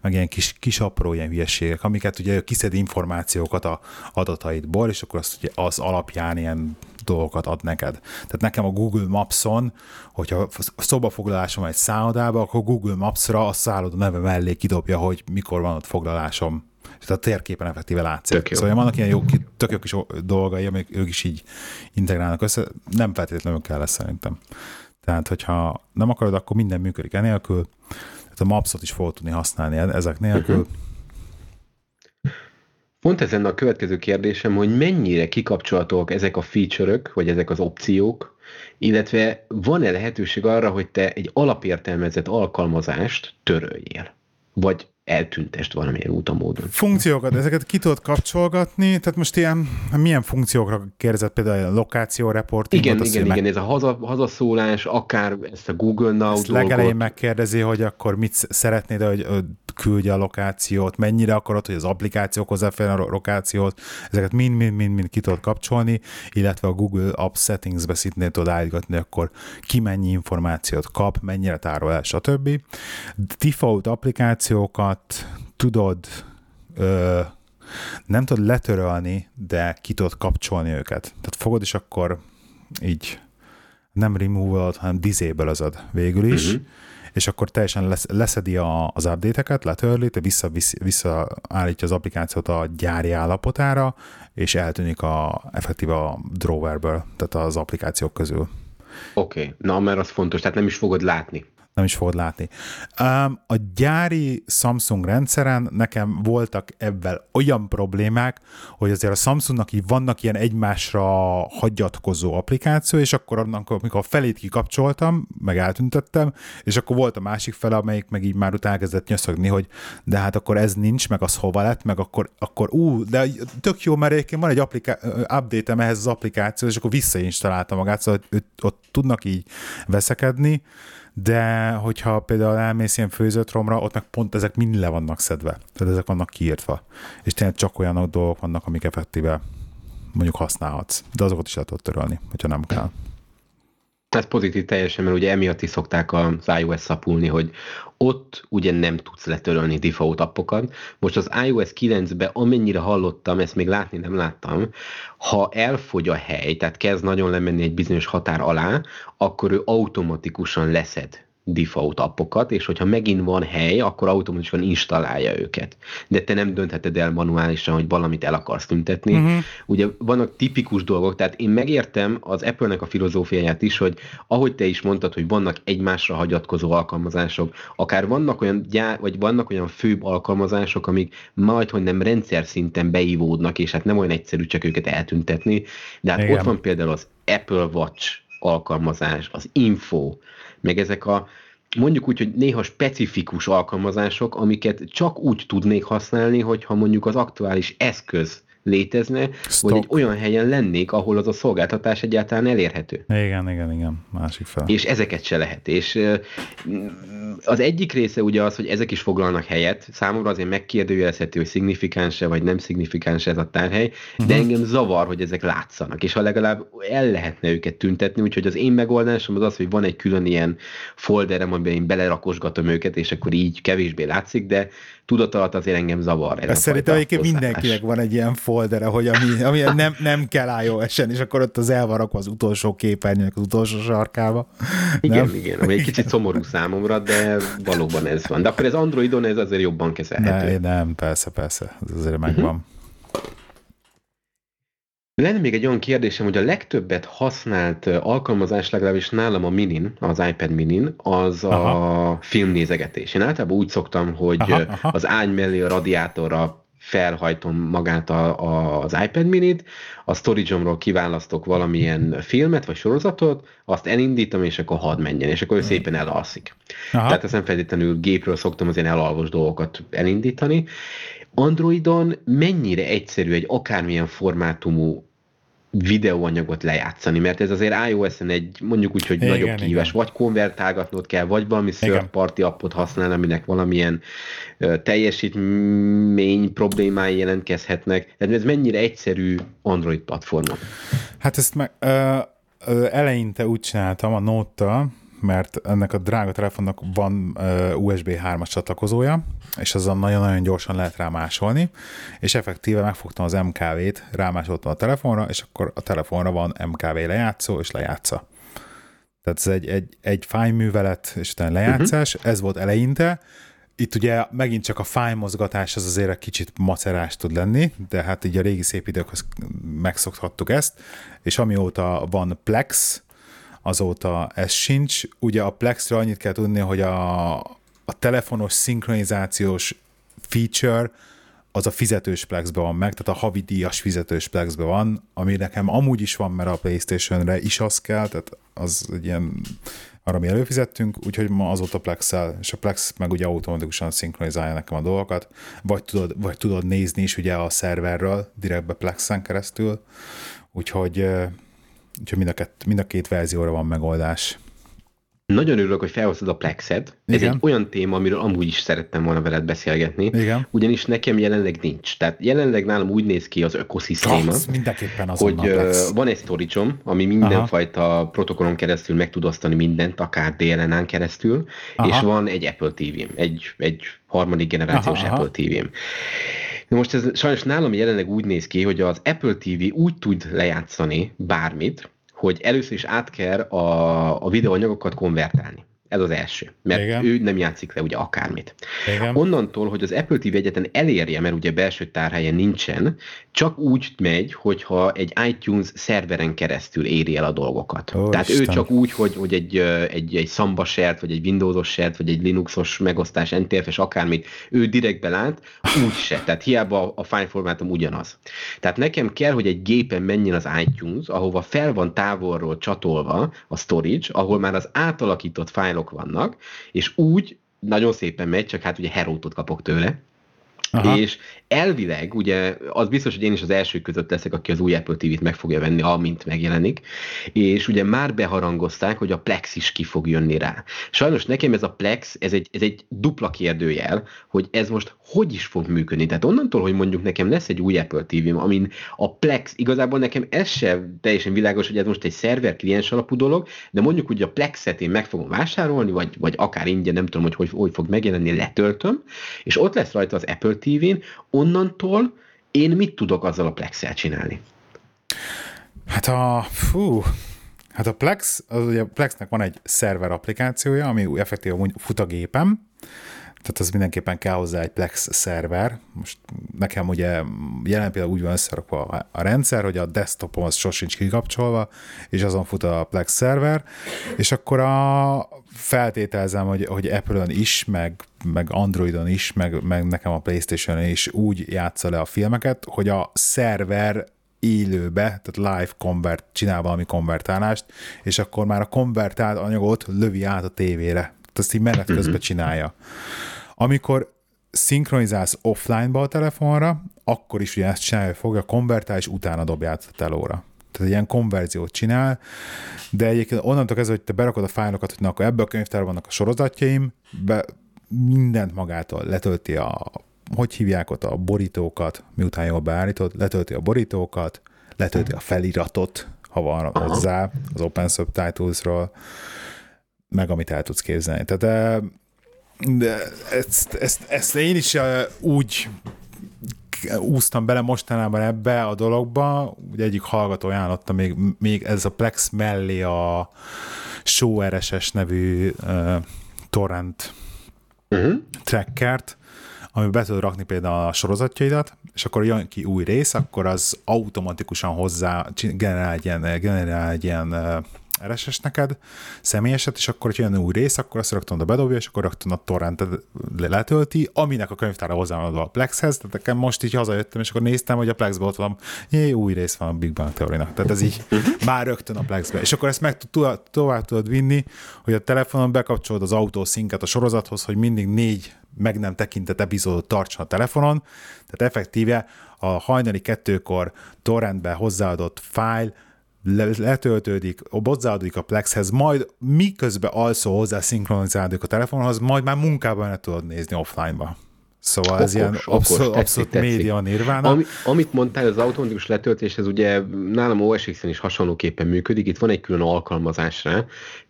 meg ilyen kis, kis apró ilyen hülyeségek, amiket ugye kiszed információkat a adataidból, és akkor azt ugye az alapján ilyen dolgokat ad neked. Tehát nekem a Google Maps-on, hogyha szobafoglalásom van egy szállodába, akkor Google Maps-ra a szálloda neve mellé kidobja, hogy mikor van ott foglalásom. Tehát a térképen effektíve látszik. Tök jó. Szóval vannak ilyen jó, tök jó kis dolgai, amik ők is így integrálnak össze. Nem feltétlenül kell lesz szerintem. Tehát, hogyha nem akarod, akkor minden működik enélkül. Tehát a Maps-ot is fogod tudni használni e- ezek nélkül. Uh-huh. Pont ez lenne a következő kérdésem, hogy mennyire kikapcsolhatók ezek a feature-ök, vagy ezek az opciók, illetve van-e lehetőség arra, hogy te egy alapértelmezett alkalmazást töröljél? Vagy eltüntest valamilyen úton módon. Funkciókat, ezeket ki tudod kapcsolgatni, tehát most ilyen, milyen funkciókra kérdezett például a lokáció report? Igen, igen, meg... igen, ez a haza, hazaszólás, akár ezt a Google Now ezt dolgot. legelején megkérdezi, hogy akkor mit szeretnéd, hogy küldje a lokációt, mennyire akarod, hogy az applikációk hozzáférjen a lokációt, ezeket mind-mind-mind ki tudod kapcsolni, illetve a Google App Settings-be szintén tudod állítgatni, akkor ki mennyi információt kap, mennyire tárol el, stb. Default applikációkat tudod ö, nem tudod letörölni, de ki tudod kapcsolni őket. Tehát fogod, és akkor így nem remove hanem disable végül is, uh-huh és akkor teljesen lesz, leszedi a, az update-eket, letörli, vissza, visszaállítja az applikációt a gyári állapotára, és eltűnik a, effektív a drawerből, tehát az applikációk közül. Oké, okay. na mert az fontos, tehát nem is fogod látni nem is fogod látni. A gyári Samsung rendszeren nekem voltak ebben olyan problémák, hogy azért a Samsungnak így vannak ilyen egymásra hagyatkozó applikáció, és akkor annak, amikor a felét kikapcsoltam, meg eltüntettem, és akkor volt a másik fele, amelyik meg így már utána kezdett nyöszögni, hogy de hát akkor ez nincs, meg az hova lett, meg akkor, akkor ú, de tök jó, mert egyébként van egy appliká- update-em ehhez az applikáció, és akkor visszainstalálta magát, szóval ott tudnak így veszekedni, de hogyha például elmész ilyen főzött romra, ott meg pont ezek mind le vannak szedve. Tehát ezek vannak kiírtva. És tényleg csak olyan dolgok vannak, amik effektíve mondjuk használhatsz. De azokat is lehet ott törölni, hogyha nem kell. Ez pozitív teljesen, mert ugye emiatt is szokták az iOS szapulni, hogy ott ugye nem tudsz letörölni default appokat. Most az iOS 9-be amennyire hallottam, ezt még látni nem láttam, ha elfogy a hely, tehát kezd nagyon lemenni egy bizonyos határ alá, akkor ő automatikusan leszed default appokat, és hogyha megint van hely, akkor automatikusan installálja őket. De te nem döntheted el manuálisan, hogy valamit el akarsz tüntetni. Uh-huh. Ugye vannak tipikus dolgok, tehát én megértem az Apple-nek a filozófiáját is, hogy ahogy te is mondtad, hogy vannak egymásra hagyatkozó alkalmazások, akár vannak olyan gyár, vagy vannak olyan főbb alkalmazások, amik majd, hogy nem rendszer szinten beívódnak, és hát nem olyan egyszerű csak őket eltüntetni, de hát Igen. ott van például az Apple Watch alkalmazás, az Info, meg ezek a mondjuk úgy, hogy néha specifikus alkalmazások, amiket csak úgy tudnék használni, hogyha mondjuk az aktuális eszköz létezne, Stop. vagy egy olyan helyen lennék, ahol az a szolgáltatás egyáltalán elérhető. Igen, igen, igen, másik fel. És ezeket se lehet. És az egyik része ugye az, hogy ezek is foglalnak helyet. Számomra azért megkérdőjelezhető, hogy szignifikáns-e vagy nem szignifikáns ez a tárhely, uh-huh. de mhm. engem zavar, hogy ezek látszanak, és ha legalább el lehetne őket tüntetni, úgyhogy az én megoldásom az az, hogy van egy külön ilyen folderem, amiben én belerakosgatom őket, és akkor így kevésbé látszik, de tudat alatt azért engem zavar. Ez szerintem egyébként mindenkinek van egy ilyen foldere, hogy ami, ami nem, nem kell iOS-en, és akkor ott az el van rakva az utolsó képernyőnek az utolsó sarkába. Igen, nem? igen, ami egy kicsit szomorú számomra, de valóban ez van. De akkor ez Androidon ez azért jobban kezelhető. Ne, nem, persze, persze, ez azért megvan. Uh-huh. Lenne még egy olyan kérdésem, hogy a legtöbbet használt alkalmazás legalábbis nálam a minin, az iPad minin, az aha. a filmnézegetés. Én általában úgy szoktam, hogy aha, aha. az ágy mellé a radiátorra felhajtom magát a, a, az iPad minit, a storage kiválasztok valamilyen filmet vagy sorozatot, azt elindítom, és akkor hadd menjen, és akkor ő szépen elalszik. Aha. Tehát ezt nem feltétlenül gépről szoktam az ilyen elalvos dolgokat elindítani, Androidon mennyire egyszerű egy akármilyen formátumú videóanyagot lejátszani, mert ez azért iOS-en egy mondjuk úgy, hogy igen, nagyobb kihívás, vagy konvertálgatnod kell, vagy valami third party appot használni, aminek valamilyen teljesítmény problémái jelentkezhetnek. Tehát ez mennyire egyszerű Android platformon? Hát ezt meg, uh, eleinte úgy csináltam a Note-tal, mert ennek a drága telefonnak van USB 3-as csatlakozója, és azon nagyon-nagyon gyorsan lehet rá másolni, és effektíve megfogtam az MKV-t, rámásoltam a telefonra, és akkor a telefonra van MKV lejátszó, és lejátsza. Tehát ez egy, egy, egy fájművelet, és utána lejátszás, uh-huh. ez volt eleinte, itt ugye megint csak a fájmozgatás az azért egy kicsit macerás tud lenni, de hát így a régi szép időkhöz megszokhattuk ezt, és amióta van Plex, azóta ez sincs. Ugye a Plexre annyit kell tudni, hogy a, a telefonos szinkronizációs feature az a fizetős Plexbe van meg, tehát a havi díjas fizetős Plexbe van, ami nekem amúgy is van, mert a Playstation-re is az kell, tehát az egy ilyen arra mi előfizettünk, úgyhogy ma azóta plex és a Plex meg ugye automatikusan szinkronizálja nekem a dolgokat, vagy tudod, vagy tudod nézni is ugye a szerverről, direktbe Plexen keresztül, úgyhogy Úgyhogy mind a, kett, mind a két verzióra van megoldás. Nagyon örülök, hogy felhoztad a Plexet. Ez egy olyan téma, amiről amúgy is szerettem volna veled beszélgetni. Igen. Ugyanis nekem jelenleg nincs. Tehát jelenleg nálam úgy néz ki az ökoszisztéma, az mindenképpen hogy van egy storage ami mindenfajta Aha. protokollon keresztül meg tud osztani mindent, akár DLNA-n keresztül, Aha. és van egy Apple TV-m, egy, egy harmadik generációs Aha. Apple TV-m. Na most ez sajnos nálam jelenleg úgy néz ki, hogy az Apple TV úgy tud lejátszani bármit, hogy először is át kell a, a videóanyagokat konvertálni. Ez az első, mert Igen. ő nem játszik le ugye akármit. Igen. Onnantól, hogy az Apple TV egyetlen elérje, mert ugye belső tárhelye nincsen, csak úgy megy, hogyha egy iTunes szerveren keresztül éri el a dolgokat. Ó, Tehát Isten. ő csak úgy, hogy, hogy egy, egy, egy Samba share vagy egy Windowsos share vagy egy Linuxos megosztás, NTFS, akármit, ő direkt belát, úgy se. Tehát hiába a file formátum ugyanaz. Tehát nekem kell, hogy egy gépen menjen az iTunes, ahova fel van távolról csatolva a storage, ahol már az átalakított fájlok vannak, és úgy nagyon szépen megy, csak hát ugye herótot kapok tőle, Aha. és elvileg, ugye az biztos, hogy én is az első között leszek, aki az új Apple TV-t meg fogja venni, amint megjelenik, és ugye már beharangozták, hogy a Plex is ki fog jönni rá. Sajnos nekem ez a Plex, ez egy, ez egy dupla kérdőjel, hogy ez most hogy is fog működni. Tehát onnantól, hogy mondjuk nekem lesz egy új Apple TV-m, amin a Plex, igazából nekem ez sem teljesen világos, hogy ez most egy szerver kliens alapú dolog, de mondjuk ugye a Plexet én meg fogom vásárolni, vagy, vagy akár ingyen, nem tudom, hogy, hogy hogy fog megjelenni, letöltöm, és ott lesz rajta az Apple TV-n, onnantól én mit tudok azzal a Plex-el csinálni? Hát a, fú, hát a Plex, az ugye a Plexnek van egy szerver applikációja, ami effektíve fut a gépem, tehát az mindenképpen kell hozzá egy Plex szerver. Most nekem ugye jelen például úgy van összerakva a rendszer, hogy a desktopom az sosincs kikapcsolva, és azon fut a Plex szerver, és akkor a feltételezem, hogy, hogy Apple-on is, meg, meg Androidon is, meg, meg nekem a Playstation-on is úgy játsza le a filmeket, hogy a szerver élőbe, tehát live convert, csinál valami konvertálást, és akkor már a konvertált anyagot lövi át a tévére. Tehát ezt így menet közben mhm. csinálja. Amikor szinkronizálsz offline-ba a telefonra, akkor is ugye ezt csinálja, fogja konvertál, és utána dobja át a telóra. Tehát ilyen konverziót csinál, de egyébként onnantól kezdve, hogy te berakod a fájlokat, hogy na, akkor ebből a könyvtárban vannak a sorozatjaim, be, mindent magától letölti a, hogy hívják ott a borítókat, miután jól beállítod, letölti a borítókat, letölti a feliratot, ha van hozzá, az Open Subtitles-ról, meg amit el tudsz képzelni. Tehát de ezt, ezt, ezt én is úgy úsztam bele mostanában ebbe a dologba, ugye egyik hallgató ajánlotta még, még ez a Plex mellé a Show RSS nevű uh, torrent uh-huh. trackert, amiben be tudod rakni például a sorozatjaidat, és akkor jön ki új rész, akkor az automatikusan hozzá generál egy ilyen, generál egy ilyen RSS neked, személyeset, és akkor, hogy jön új rész, akkor azt rögtön oda bedobja, és akkor rögtön a torrent letölti, aminek a könyvtára hozzá van a Plexhez, tehát nekem most így hazajöttem, és akkor néztem, hogy a Plexbe ott van, jé, új rész van a Big Bang teórinak, tehát ez így már rögtön a Plexbe, és akkor ezt meg tud, tovább tudod vinni, hogy a telefonon bekapcsolod az autószinket a sorozathoz, hogy mindig négy meg nem tekintett epizódot tartson a telefonon, tehát effektíve a hajnali kettőkor torrentbe hozzáadott fájl letöltődik, hozzáadódik a Plexhez, majd miközben alszó hozzá szinkronizálódik a telefonhoz, majd már munkában le tudod nézni offline-ba. Szóval okos, ez ilyen abszolút, abszolút média nirvána. Ami, amit mondtál, az automatikus letöltés, ez ugye nálam OS X-en is hasonlóképpen működik, itt van egy külön alkalmazás rá,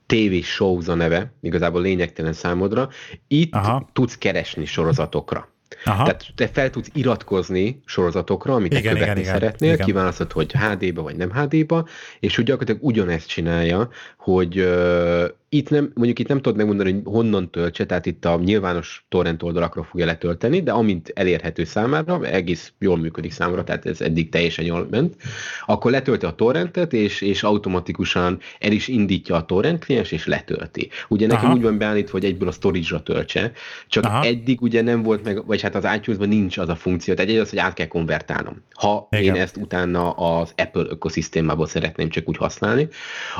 TV Shows a neve, igazából lényegtelen számodra. Itt Aha. tudsz keresni sorozatokra. Aha. Tehát te fel tudsz iratkozni sorozatokra, amit igen, követni igen, szeretnél, igen. kiválasztod, hogy HD-ba vagy nem HD-ba, és hogy gyakorlatilag ugyanezt csinálja, hogy itt nem, mondjuk itt nem tudod megmondani, hogy honnan töltse, tehát itt a nyilvános torrent oldalakra fogja letölteni, de amint elérhető számára, egész jól működik számra, tehát ez eddig teljesen jól ment, akkor letölti a torrentet, és, és automatikusan el is indítja a torrent kliens, és letölti. Ugye nekem Aha. úgy van beállítva, hogy egyből a storage-ra töltse, csak Aha. eddig ugye nem volt meg, vagy hát az itunes nincs az a funkció, tehát egy az, hogy át kell konvertálnom. Ha Igen. én ezt utána az Apple ökoszisztémából szeretném csak úgy használni.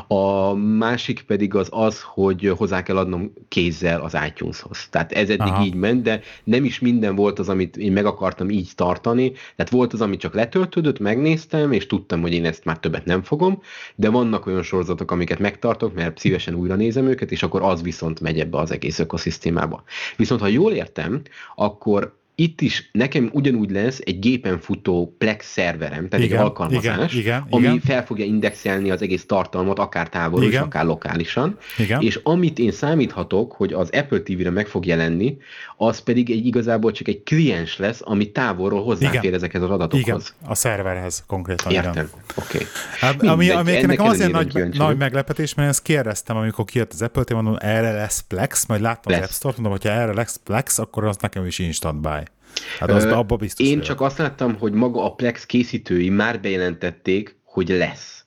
A másik pedig az az, hogy hozzá kell adnom kézzel az iTunes-hoz. Tehát ez eddig Aha. így ment, de nem is minden volt az, amit én meg akartam így tartani. Tehát volt az, amit csak letöltődött, megnéztem, és tudtam, hogy én ezt már többet nem fogom, de vannak olyan sorozatok, amiket megtartok, mert szívesen újra nézem őket, és akkor az viszont megy ebbe az egész ökoszisztémába. Viszont ha jól értem, akkor itt is nekem ugyanúgy lesz egy gépen futó Plex szerverem, tehát igen, egy alkalmazás, igen, igen, ami igen. fel fogja indexelni az egész tartalmat, akár távolról és akár lokálisan, igen. és amit én számíthatok, hogy az Apple TV-re meg fog jelenni, az pedig egy igazából csak egy kliens lesz, ami távolról hozzáfér igen. ezekhez az adatokhoz. Igen, a szerverhez konkrétan. Értem, oké. Okay. Hát, ami, ami nekem azért nagy, nagy meglepetés, mert ezt kérdeztem, amikor kijött az Apple TV, mondom, erre lesz Plex, majd láttam lesz. az App Store-t, mondom, hogyha erre lesz Plex, akkor az nekem is instant buy. Hát azt abba biztos. Én csak azt láttam, hogy maga a Plex készítői már bejelentették, hogy lesz.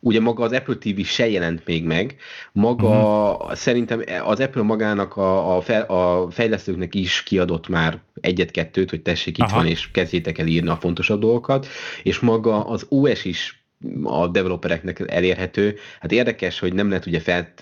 Ugye maga az Apple TV se jelent még meg, maga uh-huh. szerintem az Apple magának a, a, fel, a fejlesztőknek is kiadott már egyet-kettőt, hogy tessék itt Aha. van, és kezdjétek el írni a fontosabb dolgokat, és maga az OS is a developereknek elérhető. Hát érdekes, hogy nem lehet ugye fel,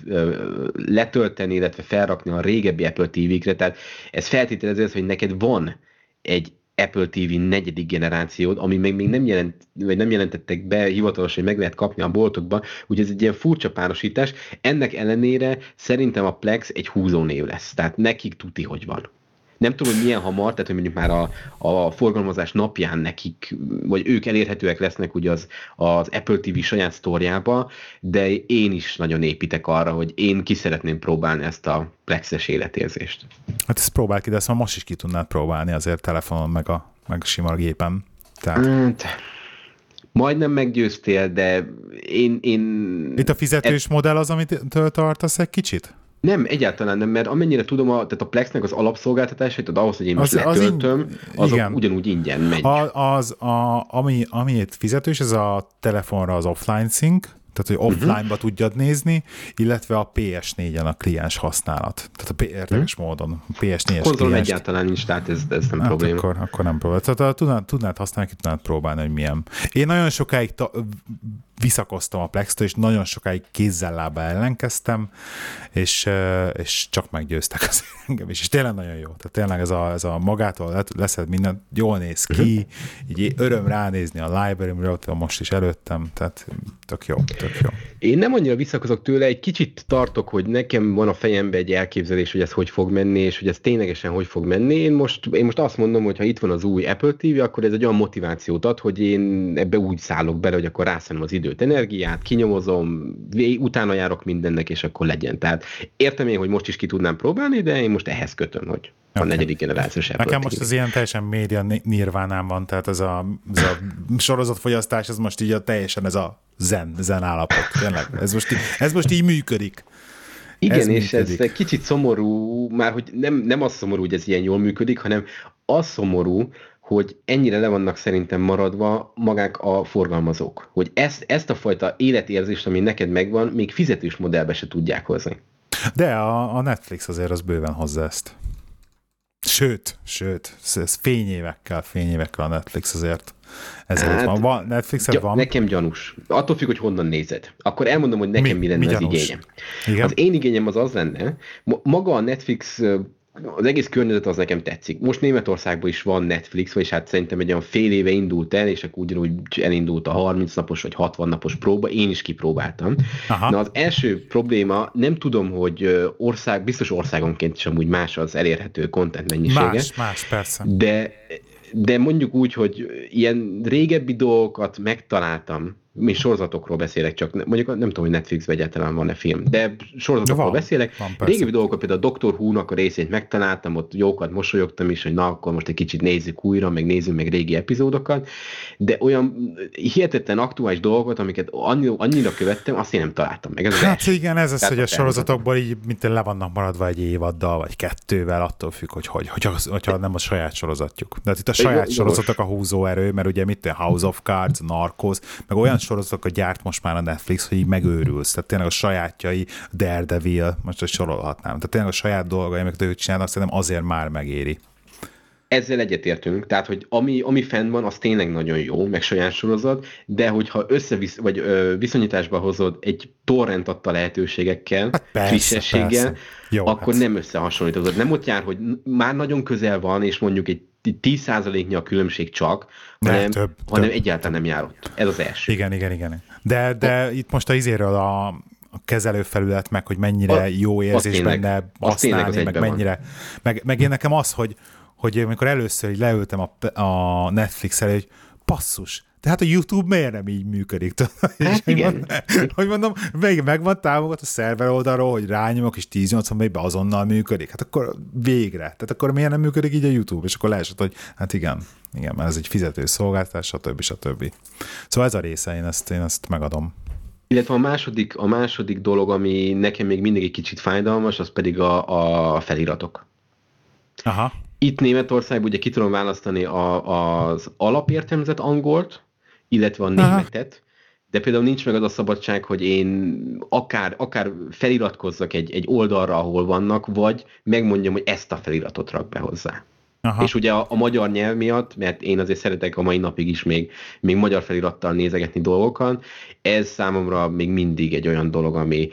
letölteni, illetve felrakni a régebbi Apple TV-kre, tehát ez feltételező, hogy neked van egy Apple TV negyedik generációt, ami még, még nem, jelent, vagy nem jelentettek be hivatalosan, hogy meg lehet kapni a boltokban, úgyhogy ez egy ilyen furcsa párosítás. Ennek ellenére szerintem a Plex egy húzónév lesz, tehát nekik tuti, hogy van. Nem tudom, hogy milyen hamar, tehát hogy mondjuk már a, a forgalmazás napján nekik, vagy ők elérhetőek lesznek ugye az, az Apple TV saját sztorjába, de én is nagyon építek arra, hogy én ki szeretném próbálni ezt a plexes életérzést. Hát ezt próbál ki, de ezt most is ki tudnád próbálni azért telefonon, meg a, meg a sima gépen. Tehát... Hát, majdnem meggyőztél, de én... én Itt a fizetős e... modell az, amit tartasz egy kicsit? Nem, egyáltalán nem, mert amennyire tudom, a, tehát a Plexnek az alapszolgáltatásait, tehát ahhoz, hogy én most az, letöltöm, az in... azok igen. ugyanúgy ingyen megy. A, az, a, ami, amit fizetős, ez a telefonra az offline sync, tehát hogy mhm. offline-ba uh-huh. tudjad nézni, illetve a PS4-en a kliens használat. Tehát a érdekes uh-huh. módon. A PS4-es Konzolon egyáltalán nincs, tehát ez, ez nem hát probléma. Akkor, akkor nem probléma. Tehát tudnád, tudnád használni, ki tudnád próbálni, hogy milyen. Én nagyon sokáig ta- visszakoztam a plex és nagyon sokáig kézzel lába ellenkeztem, és, és csak meggyőztek az engem is. És tényleg nagyon jó. Tehát tényleg ez a, ez a magától leszed minden, jól néz ki, uh-huh. így öröm ránézni a library-re, ott most is előttem, tehát tök jó, tök jó. Én nem annyira visszakozok tőle, egy kicsit tartok, hogy nekem van a fejemben egy elképzelés, hogy ez hogy fog menni, és hogy ez ténylegesen hogy fog menni. Én most, én most azt mondom, hogy ha itt van az új Apple TV, akkor ez egy olyan motivációt ad, hogy én ebbe úgy szállok bele, hogy akkor rászenem az időt, energiát, kinyomozom, utána járok mindennek, és akkor legyen. Tehát értem én, hogy most is ki tudnám próbálni, de én most ehhez kötöm, hogy a okay. negyedik generációs Apple Nekem most az ilyen teljesen média nirvánám van, tehát ez a, ez a sorozatfogyasztás, ez most így a teljesen ez a zen, zen állapot. Tényleg, ez most így, ez most így működik. Igen, ez és működik. ez kicsit szomorú, már hogy nem, nem az szomorú, hogy ez ilyen jól működik, hanem az szomorú, hogy ennyire le vannak szerintem maradva magák a forgalmazók. Hogy ezt, ezt a fajta életérzést, ami neked megvan, még fizetős modellbe se tudják hozni. De a, a Netflix azért az bőven hozza ezt. Sőt, sőt, ez fényévekkel, fényévekkel a Netflix azért. Ezért hát, van. van Netflixen gy- van? Nekem gyanús. Attól függ, hogy honnan nézed. Akkor elmondom, hogy nekem mi, mi lenne mi az igényem. Igen? Az én igényem az az lenne, maga a Netflix az egész környezet az nekem tetszik. Most Németországban is van Netflix, vagyis hát szerintem egy olyan fél éve indult el, és akkor ugyanúgy elindult a 30 napos vagy 60 napos próba, én is kipróbáltam. Aha. Na az első probléma, nem tudom, hogy ország, biztos országonként is amúgy más az elérhető content mennyisége. Más, más, persze. De de mondjuk úgy, hogy ilyen régebbi dolgokat megtaláltam, mi sorozatokról beszélek csak, mondjuk nem tudom, hogy Netflixben egyáltalán van-e film, de sorozatokról van, beszélek. Van, Régebbi dolgokat, például a Dr. Who-nak a részét megtaláltam, ott jókat mosolyogtam is, hogy na, akkor most egy kicsit nézzük újra, meg nézzük meg régi epizódokat, de olyan hihetetlen aktuális dolgokat, amiket annyira, annyira követtem, azt én nem találtam meg. Ez hát az igen, ez az, hogy a sorozatokból így mint le vannak maradva egy évaddal, vagy kettővel, attól függ, hogy hogy, hogyha, hogyha nem a saját sorozatjuk. De hát itt a saját sorozatok a húzóerő, mert ugye mit House of Cards, Narcos, meg olyan sorozatokat gyárt most már a Netflix, hogy így megőrülsz. Tehát tényleg a sajátjai, Daredevil, most hogy sorolhatnám. Tehát tényleg a saját dolgai, amiket ők csinálnak, szerintem azért már megéri. Ezzel egyetértünk, tehát, hogy ami, ami fenn van, az tényleg nagyon jó, meg saját sorozat, de hogyha összevisz, vagy ö, viszonyításba hozod egy torrent adta lehetőségekkel, hát persze, frissességgel, persze. Jó, akkor hát. nem összehasonlítod. Nem ott jár, hogy már nagyon közel van, és mondjuk egy 10%-nyi a különbség csak, hanem, több, hanem több, egyáltalán nem járott. Ez az első. Igen, igen, igen. De, de itt most a izéről a, a kezelőfelület, meg, hogy mennyire a, jó érzés benne használni, meg mennyire. Meg, meg én nekem az, hogy, hogy amikor először így leültem a, a Netflix-el, hogy passzus, tehát a YouTube miért nem így működik? Hát igen. hogy mondom, még megvan támogat a szerver oldalról, hogy rányomok, és 1080 be azonnal működik. Hát akkor végre. Tehát akkor miért nem működik így a YouTube? És akkor leesett, hogy hát igen, igen, mert ez egy fizető szolgáltás, stb. stb. Szóval ez a része, én ezt, én ezt megadom. Illetve a második, a második dolog, ami nekem még mindig egy kicsit fájdalmas, az pedig a, a feliratok. Aha. Itt Németországban ugye ki tudom választani a, az alapértelmezett angolt, illetve a németet, Aha. de például nincs meg az a szabadság, hogy én akár, akár feliratkozzak egy, egy oldalra, ahol vannak, vagy megmondjam, hogy ezt a feliratot rak be hozzá. Aha. És ugye a, a magyar nyelv miatt, mert én azért szeretek a mai napig is még, még magyar felirattal nézegetni dolgokat, ez számomra még mindig egy olyan dolog, ami,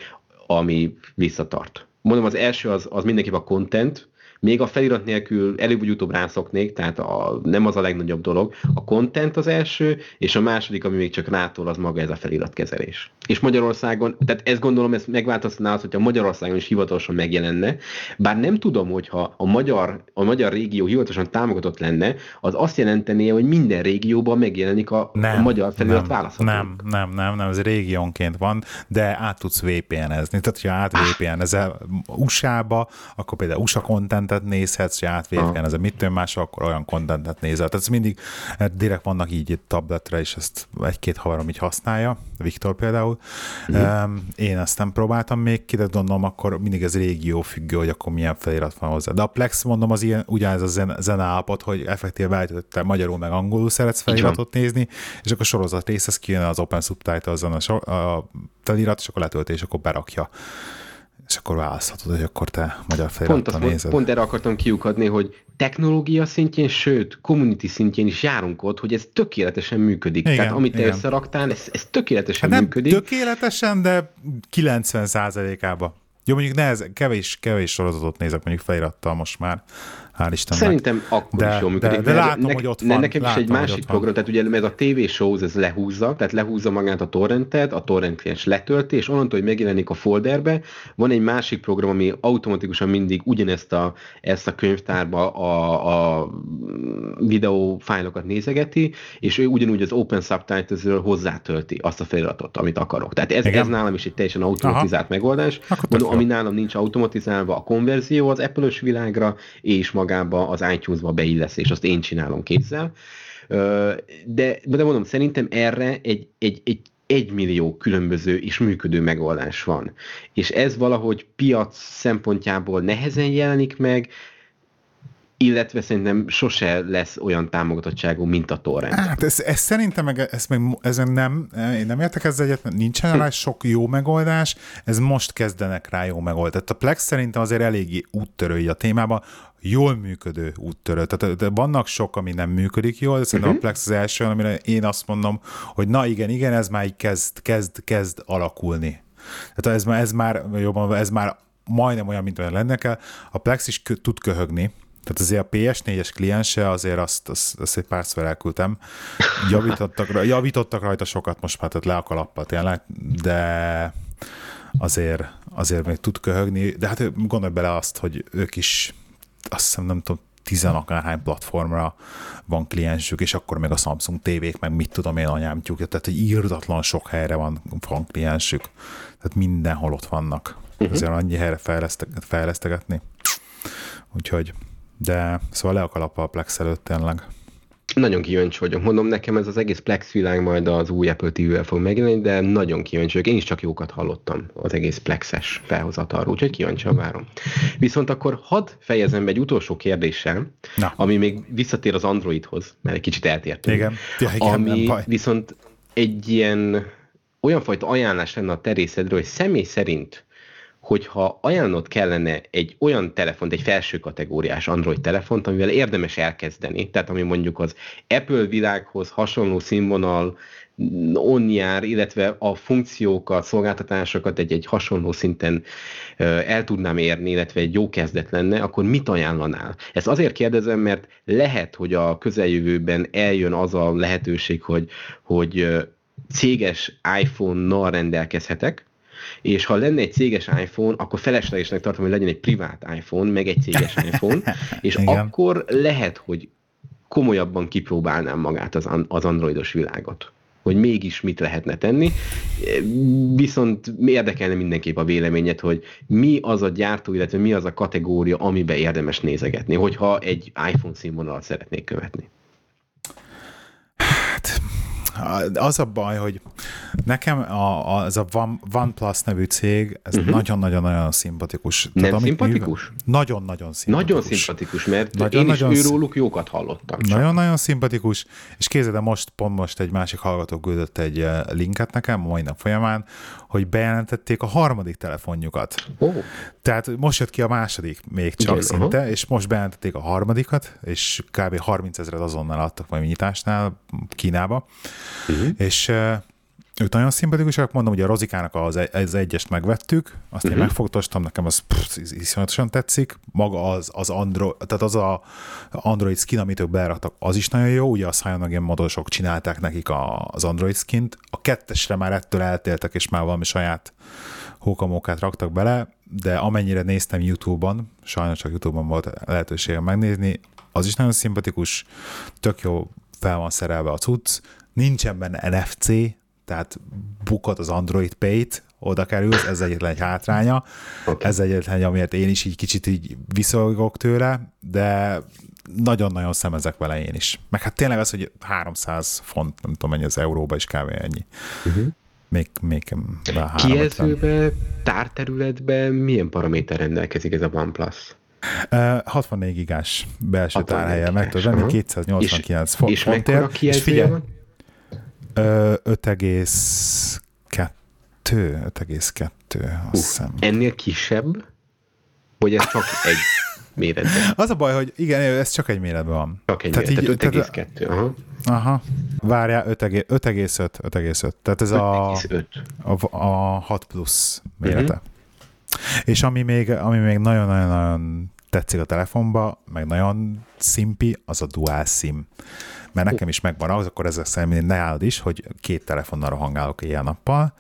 ami visszatart. Mondom, az első az, az mindenképp a content, még a felirat nélkül előbb vagy utóbb rászoknék, tehát a, nem az a legnagyobb dolog. A content az első, és a második, ami még csak rától, az maga ez a feliratkezelés. És Magyarországon, tehát ezt gondolom, ez megváltoztatná az, hogyha Magyarországon is hivatalosan megjelenne, bár nem tudom, hogyha a magyar, a magyar régió hivatalosan támogatott lenne, az azt jelentené, hogy minden régióban megjelenik a, nem, a magyar felirat választható. Nem, nem, nem, nem, ez régiónként van, de át tudsz VPN-ezni. Tehát, ha át VPN-ezel USA-ba, akkor például USA content kontentet nézhetsz, hogy átvédken, ez a mit más, akkor olyan kontentet nézel. Tehát ez mindig, hát direkt vannak így itt tabletre, és ezt egy-két havarom így használja, Viktor például. Mm. Én ezt nem próbáltam még ki, de gondolom akkor mindig ez régió függő, hogy akkor milyen felirat van hozzá. De a Plex, mondom, az ilyen, ugyanez a zen, zeneállapot, hogy effektíve beállítottál magyarul meg angolul szeretsz feliratot nézni, és akkor a sorozat részhez kijön az Open Subtitle a, a felirat, és akkor letölti, és akkor berakja és akkor választhatod, hogy akkor te magyar felirattal pont, nézed. Pont erre akartam kiukadni, hogy technológia szintjén, sőt, community szintjén is járunk ott, hogy ez tökéletesen működik. Igen, Tehát amit te igen. összeraktál, ez, ez tökéletesen hát nem működik. tökéletesen, de 90 ába Jó, mondjuk nehez, kevés, kevés sorozatot nézek mondjuk felirattal most már, Hál' Istennek. Szerintem akkor de, is jól működik. De, de látom, ne, hogy ott van. Nekem látom, is egy másik program, tehát ugye ez a TV shows, ez lehúzza, tehát lehúzza magát a torrentet, a torrent kliens letölti, és onnantól, hogy megjelenik a folderbe, van egy másik program, ami automatikusan mindig ugyanezt a, ezt a könyvtárba a, a videófájlokat nézegeti, és ő ugyanúgy az Open Subtitles-ről hozzátölti azt a feliratot, amit akarok. Tehát ez, ez nálam is egy teljesen automatizált Aha. megoldás, Mondom, ami nálam nincs automatizálva a konverzió az Apple-ös világra, és magába az iTunes-ba beilleszés, azt én csinálom kézzel. De, de mondom, szerintem erre egy, egy, egy egy millió különböző és működő megoldás van. És ez valahogy piac szempontjából nehezen jelenik meg, illetve szerintem sose lesz olyan támogatottságú, mint a torrent. Hát ez, ez szerintem meg, ez meg, ezen nem, én nem értek ezzel egyet, nincsen rá sok jó megoldás, ez most kezdenek rá jó megoldás. Tehát a Plex szerintem azért eléggé úttörői a témában, jól működő úttörő. Tehát de vannak sok, ami nem működik jól, de szerintem uh-huh. a Plex az első, amire én azt mondom, hogy na igen, igen, ez már így kezd, kezd, kezd alakulni. Tehát ez, ez már jobban, ez már majdnem olyan, mint olyan lenne kell. A Plex is kö, tud köhögni, tehát azért a PS4-es kliense, azért azt, azt, azt egy párszor elküldtem. Javítottak, javítottak rajta sokat, most már tehát le a kalappal tényleg, de azért, azért még tud köhögni, de hát gondolj bele azt, hogy ők is azt hiszem nem tudom, tizenakárhány platformra van kliensük, és akkor még a Samsung tévék, meg mit tudom én anyámtyúk, tehát egy írdatlan sok helyre van, van kliensük, tehát mindenhol ott vannak. Uh-huh. Azért annyi helyre fejlesztegetni. Úgyhogy de szóval le a kalapa a Plex előtt tényleg. Nagyon kíváncsi vagyok. Mondom, nekem ez az egész Plex világ majd az új Apple TV-vel fog megjelenni, de nagyon kíváncsi vagyok. Én is csak jókat hallottam az egész Plexes felhozatalról, úgyhogy kíváncsian várom. Viszont akkor hadd fejezem be egy utolsó kérdéssel, Na. ami még visszatér az Androidhoz, mert egy kicsit eltértünk. Igen, ja, igen ami viszont egy ilyen olyan fajta ajánlás lenne a terészedről, hogy személy szerint hogyha ajánlott kellene egy olyan telefont, egy felső kategóriás Android telefont, amivel érdemes elkezdeni, tehát ami mondjuk az Apple világhoz hasonló színvonal, on jár, illetve a funkciókat, szolgáltatásokat egy, egy hasonló szinten el tudnám érni, illetve egy jó kezdet lenne, akkor mit ajánlanál? Ezt azért kérdezem, mert lehet, hogy a közeljövőben eljön az a lehetőség, hogy, hogy céges iPhone-nal rendelkezhetek, és ha lenne egy céges iPhone, akkor feleslegesnek tartom, hogy legyen egy privát iPhone, meg egy céges iPhone, és Igen. akkor lehet, hogy komolyabban kipróbálnám magát az, az androidos világot hogy mégis mit lehetne tenni. Viszont érdekelne mindenképp a véleményed, hogy mi az a gyártó, illetve mi az a kategória, amiben érdemes nézegetni, hogyha egy iPhone színvonalat szeretnék követni. Az a baj, hogy nekem a, az a One, OnePlus nevű cég, ez uh-huh. nagyon-nagyon-nagyon szimpatikus. Nem Tehát, szimpatikus? Nagyon-nagyon szimpatikus. Nagyon szimpatikus, mert nagyon, én nagyon, is őróluk jókat hallottam. Nagyon-nagyon szimpatikus, és kézzel, de most pont most egy másik hallgató küldött egy eh, linket nekem a mai nap folyamán, hogy bejelentették a harmadik telefonjukat. Oh. Tehát most jött ki a második még csak Igen, szinte, uh-huh. és most bejelentették a harmadikat, és kb. 30 ezeret azonnal adtak majd nyitásnál Kínába. Uh-huh. És ők nagyon szimpatikusak, mondom, hogy a Rozikának az, az egyest megvettük, azt uh-huh. én mhm. megfogtostam, nekem az pff, iszonyatosan tetszik, maga az, az Android, tehát az a Android skin, amit ők beraktak, az is nagyon jó, ugye a Cyanogen modosok csinálták nekik a, az Android skint, a kettesre már ettől eltéltek, és már valami saját hókamókát raktak bele, de amennyire néztem YouTube-on, sajnos csak YouTube-on volt lehetőségem megnézni, az is nagyon szimpatikus, tök jó fel van szerelve a cucc, nincsen benne NFC, tehát bukott az Android Pay-t, oda kerülsz, ez egyetlen egy hátránya, okay. ez egyetlen egy, amiért én is így kicsit így viszolgok tőle, de nagyon-nagyon szemezek vele én is. Meg hát tényleg az, hogy 300 font, nem tudom mennyi az euróba is kávé ennyi. Uh-huh. Még, még Kijelzőbe, tárterületben milyen paraméter rendelkezik ez a OnePlus? Uh, 64 gigás belső tárhelye, meg tudod venni, 289 font, és fontért. És figyelj, van? 5,2 5,2 azt hiszem. Ennél kisebb? Vagy ez csak egy méretben? Az a baj, hogy igen, ez csak egy méretben van. Csak egy tehát méret, tehát 5,2. Aha. Aha. Várjál, 5,5, 5,5. Tehát ez 5, a, a, a 6 plusz mérete. Uh-huh. És ami még, ami még nagyon-nagyon tetszik a telefonba, meg nagyon szimpi, az a dual sim. Mert nekem is megvan az, akkor ezek szerint ne állod is, hogy két telefonnal rohangálok éjjel-nappal,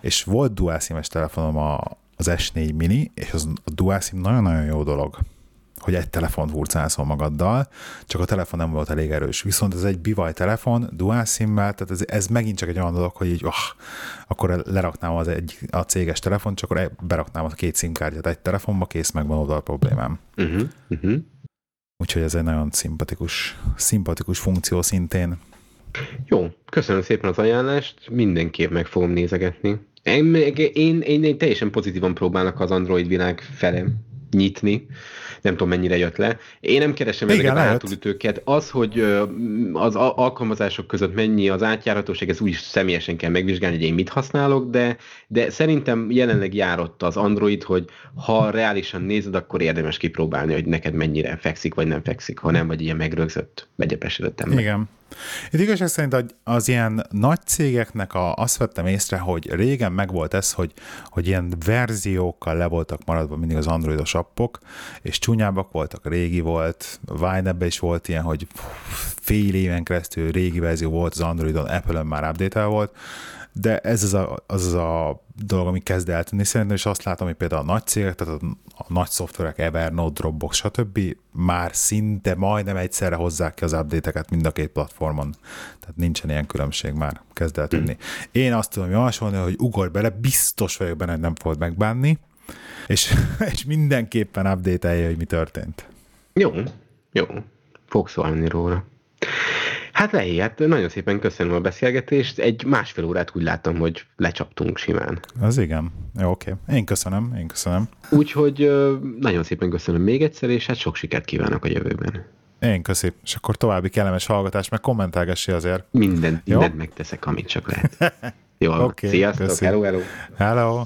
és volt dual sim-es telefonom a, az S4 mini, és az, a dual sim nagyon-nagyon jó dolog hogy egy telefont hurcálszol magaddal, csak a telefon nem volt elég erős. Viszont ez egy bivaj telefon, dual simmel, tehát ez, ez megint csak egy olyan dolog, hogy így, oh, akkor leraknám az egy, a céges telefon, csak akkor beraknám a két simkártyát egy telefonba, kész, megvan oda a problémám. Uh-huh, uh-huh. Úgyhogy ez egy nagyon szimpatikus, szimpatikus funkció szintén. Jó, köszönöm szépen az ajánlást, mindenképp meg fogom nézegetni. Én, én, én, én teljesen pozitívan próbálnak az Android világ felé nyitni nem tudom mennyire jött le. Én nem keresem Igen, ezeket a hátulütőket. Az, hogy az alkalmazások között mennyi az átjáratóság, ez úgy személyesen kell megvizsgálni, hogy én mit használok, de, de szerintem jelenleg járott az Android, hogy ha reálisan nézed, akkor érdemes kipróbálni, hogy neked mennyire fekszik, vagy nem fekszik, ha nem vagy ilyen megrögzött, begyepesedett ember. Igen. Itt igazság szerint az ilyen nagy cégeknek a, azt vettem észre, hogy régen megvolt ez, hogy, hogy ilyen verziókkal le voltak maradva mindig az androidos appok, és csúnyábbak voltak, régi volt, Vine is volt ilyen, hogy fél éven keresztül régi verzió volt az Androidon, Apple-ön már update volt, de ez az a, az, az a dolog, ami kezd eltűnni szerintem, és azt látom, hogy például a nagy cégek, tehát a, a nagy szoftverek, Evernote, Dropbox, stb. már szinte majdnem egyszerre hozzák ki az update-eket mind a két platformon. Tehát nincsen ilyen különbség már, kezd eltűnni. Mm. Én azt tudom javasolni, hogy ugorj bele, biztos vagyok benne, hogy nem fogod megbánni, és, és mindenképpen update hogy mi történt. Jó, jó. Fogsz szólni róla. Hát lehihet, nagyon szépen köszönöm a beszélgetést. Egy másfél órát úgy látom, hogy lecsaptunk simán. Az igen. Jó, oké. Én köszönöm, én köszönöm. Úgyhogy nagyon szépen köszönöm még egyszer, és hát sok sikert kívánok a jövőben. Én köszi. És akkor további kellemes hallgatás, meg kommentálgassi azért. Mindent, mindent megteszek, amit csak lehet. Jó, okay, sziasztok, köszi. hello, hello. Hello.